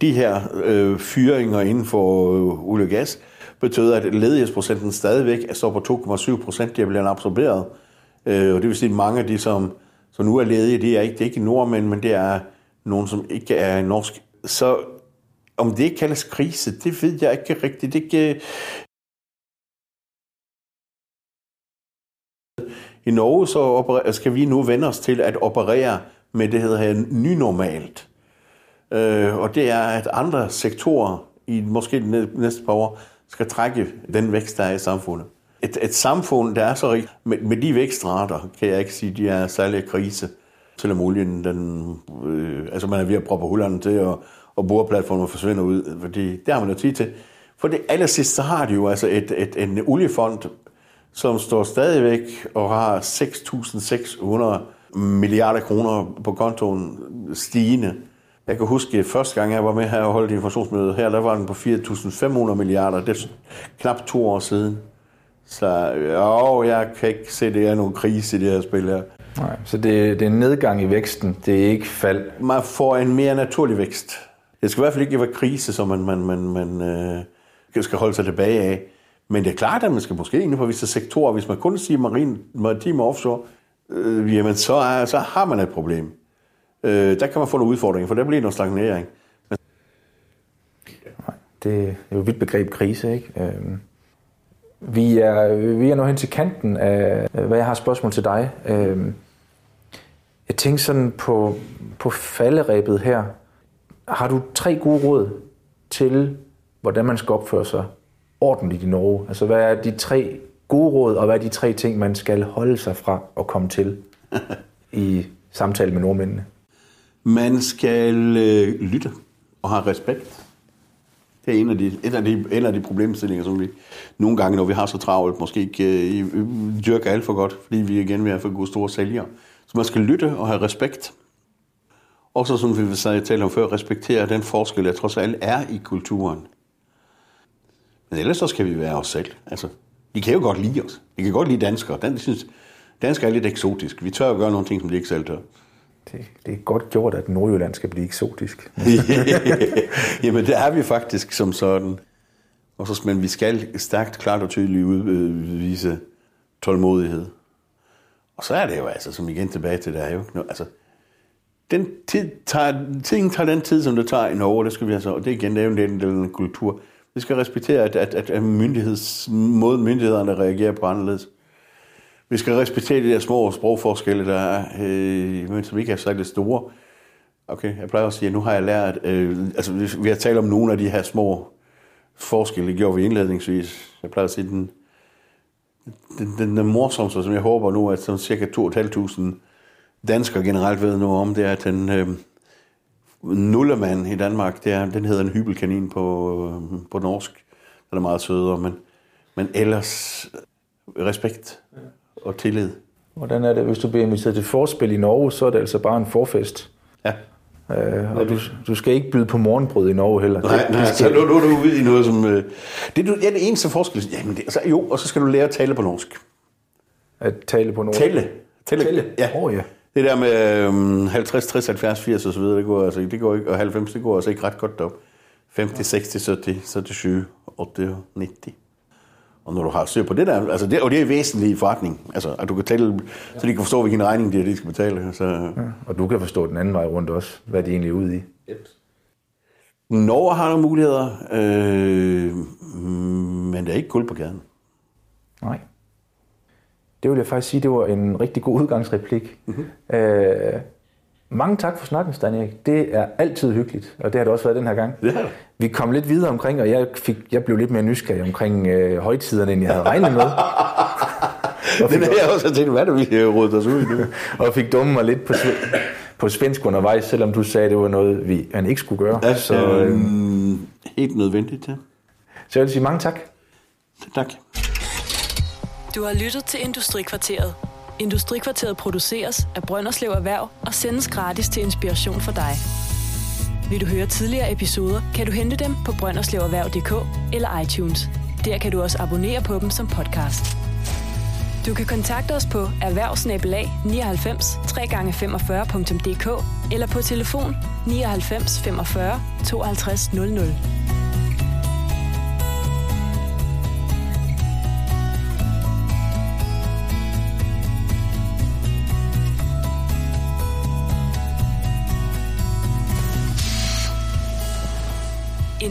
De her øh, fyringer inden for øh, olie og gas betød, at ledighedsprocenten stadigvæk er på 2,7 procent, de bliver absorberet. Øh, og det vil sige, at mange af de, som, så nu er ledige, det er ikke, det er ikke nordmænd, men det er nogen, som ikke er norsk. Så om det ikke kaldes krise, det ved jeg ikke rigtigt. Det ikke, I Norge så skal vi nu vende os til at operere med det hedder her nynormalt. Øh, og det er, at andre sektorer i måske de næste par år skal trække den vækst, der er i samfundet. Et, et samfund, der er så rigt, med, med de vækstrater, kan jeg ikke sige, de er særlig krise. Selvom olien, den, øh, altså man er ved at proppe hullerne til, og, og boreplatformen forsvinder ud, fordi det har man jo tid til. For det allersidst, så har de jo altså et, et, en oliefond, som står stadigvæk og har 6.600 milliarder kroner på kontoen stigende. Jeg kan huske, at første gang jeg var med her og holdt informationsmødet her, der var den på 4.500 milliarder. Det er knap to år siden. Så jo, jeg kan ikke se, det er nogen krise i det her spil her. Nej, så det, det er en nedgang i væksten, det er ikke fald. Man får en mere naturlig vækst. Det skal i hvert fald ikke være krise, som man, man, man, man øh, skal holde sig tilbage af. Men det er klart, at man skal måske ind på visse sektorer. Hvis man kun siger marin, maritim offshore, øh, jamen så, er, så har man et problem. Øh, der kan man få nogle udfordringer, for der bliver noget stagnering. Men... Nej, det er jo et vidt begreb krise, ikke? Øh, vi er, vi er nu hen til kanten af, hvad jeg har spørgsmål til dig. Øh, jeg tænker sådan på, på falderæbet her. Har du tre gode råd til, hvordan man skal opføre sig ordentligt i Norge? Altså, hvad er de tre gode råd, og hvad er de tre ting, man skal holde sig fra at komme til i samtale med nordmændene? Man skal øh, lytte og have respekt. Det er en af de, en af de, en af de problemstillinger, som vi nogle gange, når vi har så travlt, måske ikke øh, øh dyrker alt for godt, fordi vi igen vil have for gode store sælgere. Så man skal lytte og have respekt. Også som vi talte om før, respektere den forskel, der trods alt er i kulturen. Men ellers så skal vi være os selv. Altså, de kan jo godt lide os. De kan godt lide danskere. Den, synes, danskere er lidt eksotisk. Vi tør at gøre nogle ting, som de ikke selv tør. Det, det er godt gjort, at Nordjylland skal blive eksotisk. Jamen, det er vi faktisk som sådan. Og så, men vi skal stærkt, klart og tydeligt udvise øh, tålmodighed. Og så er det jo altså, som igen tilbage til, det er jo altså, den tid tager, ting tager den tid, som det tager i Norge, det skal vi altså, og det er igen, det er jo en del af den kultur. Vi skal respektere, at, at, at myndigheds, måde myndighederne reagerer på anderledes. Vi skal respektere de der små sprogforskelle, der er, øh, men som ikke er særlig store. Okay, jeg plejer at sige, at nu har jeg lært, øh, altså vi har talt om nogle af de her små forskelle, det gjorde vi indledningsvis. Jeg plejer at sige, den, den, den, den morsomste, som jeg håber nu, at sådan cirka 2.500 danskere generelt ved nu om, det er, at den øh, nullemand i Danmark, det er, den hedder en hybelkanin på, øh, på norsk. Den er meget sødere, men, men ellers respekt og tillid. Hvordan er det, hvis du bliver inviteret til forspil i Norge, så er det altså bare en forfest? Ja. Øh, og du, du skal ikke byde på morgenbrød i Norge heller. Nej, nej, det skal... så nu, nu er du ude i noget som... Øh, det, er, ja, det eneste forskel. Jamen, det, altså, jo, og så skal du lære at tale på norsk. At tale på norsk? Tælle. Tælle? Tælle. Ja. Oh, ja. Det der med øhm, 50, 60, 70, 80 og så videre, det går, altså, det går ikke, og 90, det går altså ikke ret godt op. 50, 60, 70, 77, 80, 90. Og når du har styr på det der, altså det, og det er væsentligt i forretning, altså at du kan tælle, så de kan forstå, hvilken regning det er, de skal betale. Så. Ja, og du kan forstå den anden vej rundt også, hvad de egentlig er ude i. Yep. Norge har nogle muligheder, øh, men der er ikke kul på gaden. Nej. Det vil jeg faktisk sige, det var en rigtig god udgangsreplik. Mm-hmm. Øh, mange tak for snakken, Stanik. Det er altid hyggeligt, og det har det også været den her gang. Det. Vi kom lidt videre omkring, og jeg, fik, jeg blev lidt mere nysgerrig omkring øh, højtiderne, end jeg havde regnet med. og, Det er jeg også tænkt, hvad er det, vi har rodet os ud i nu? og fik dummet mig lidt på, sve- på svensk undervejs, selvom du sagde, at det var noget, vi, man ikke skulle gøre. Altså, Så, øh, øh, helt nødvendigt, ja. så jeg vil sige mange tak. Tak. Du har lyttet til Industrikvarteret. Industrikvarteret produceres af Brønderslev Erhverv og sendes gratis til inspiration for dig. Vil du høre tidligere episoder, kan du hente dem på brønderslevererhverv.dk eller iTunes. Der kan du også abonnere på dem som podcast. Du kan kontakte os på erhvervsnabelag 99 3x45.dk eller på telefon 99 45 52 00.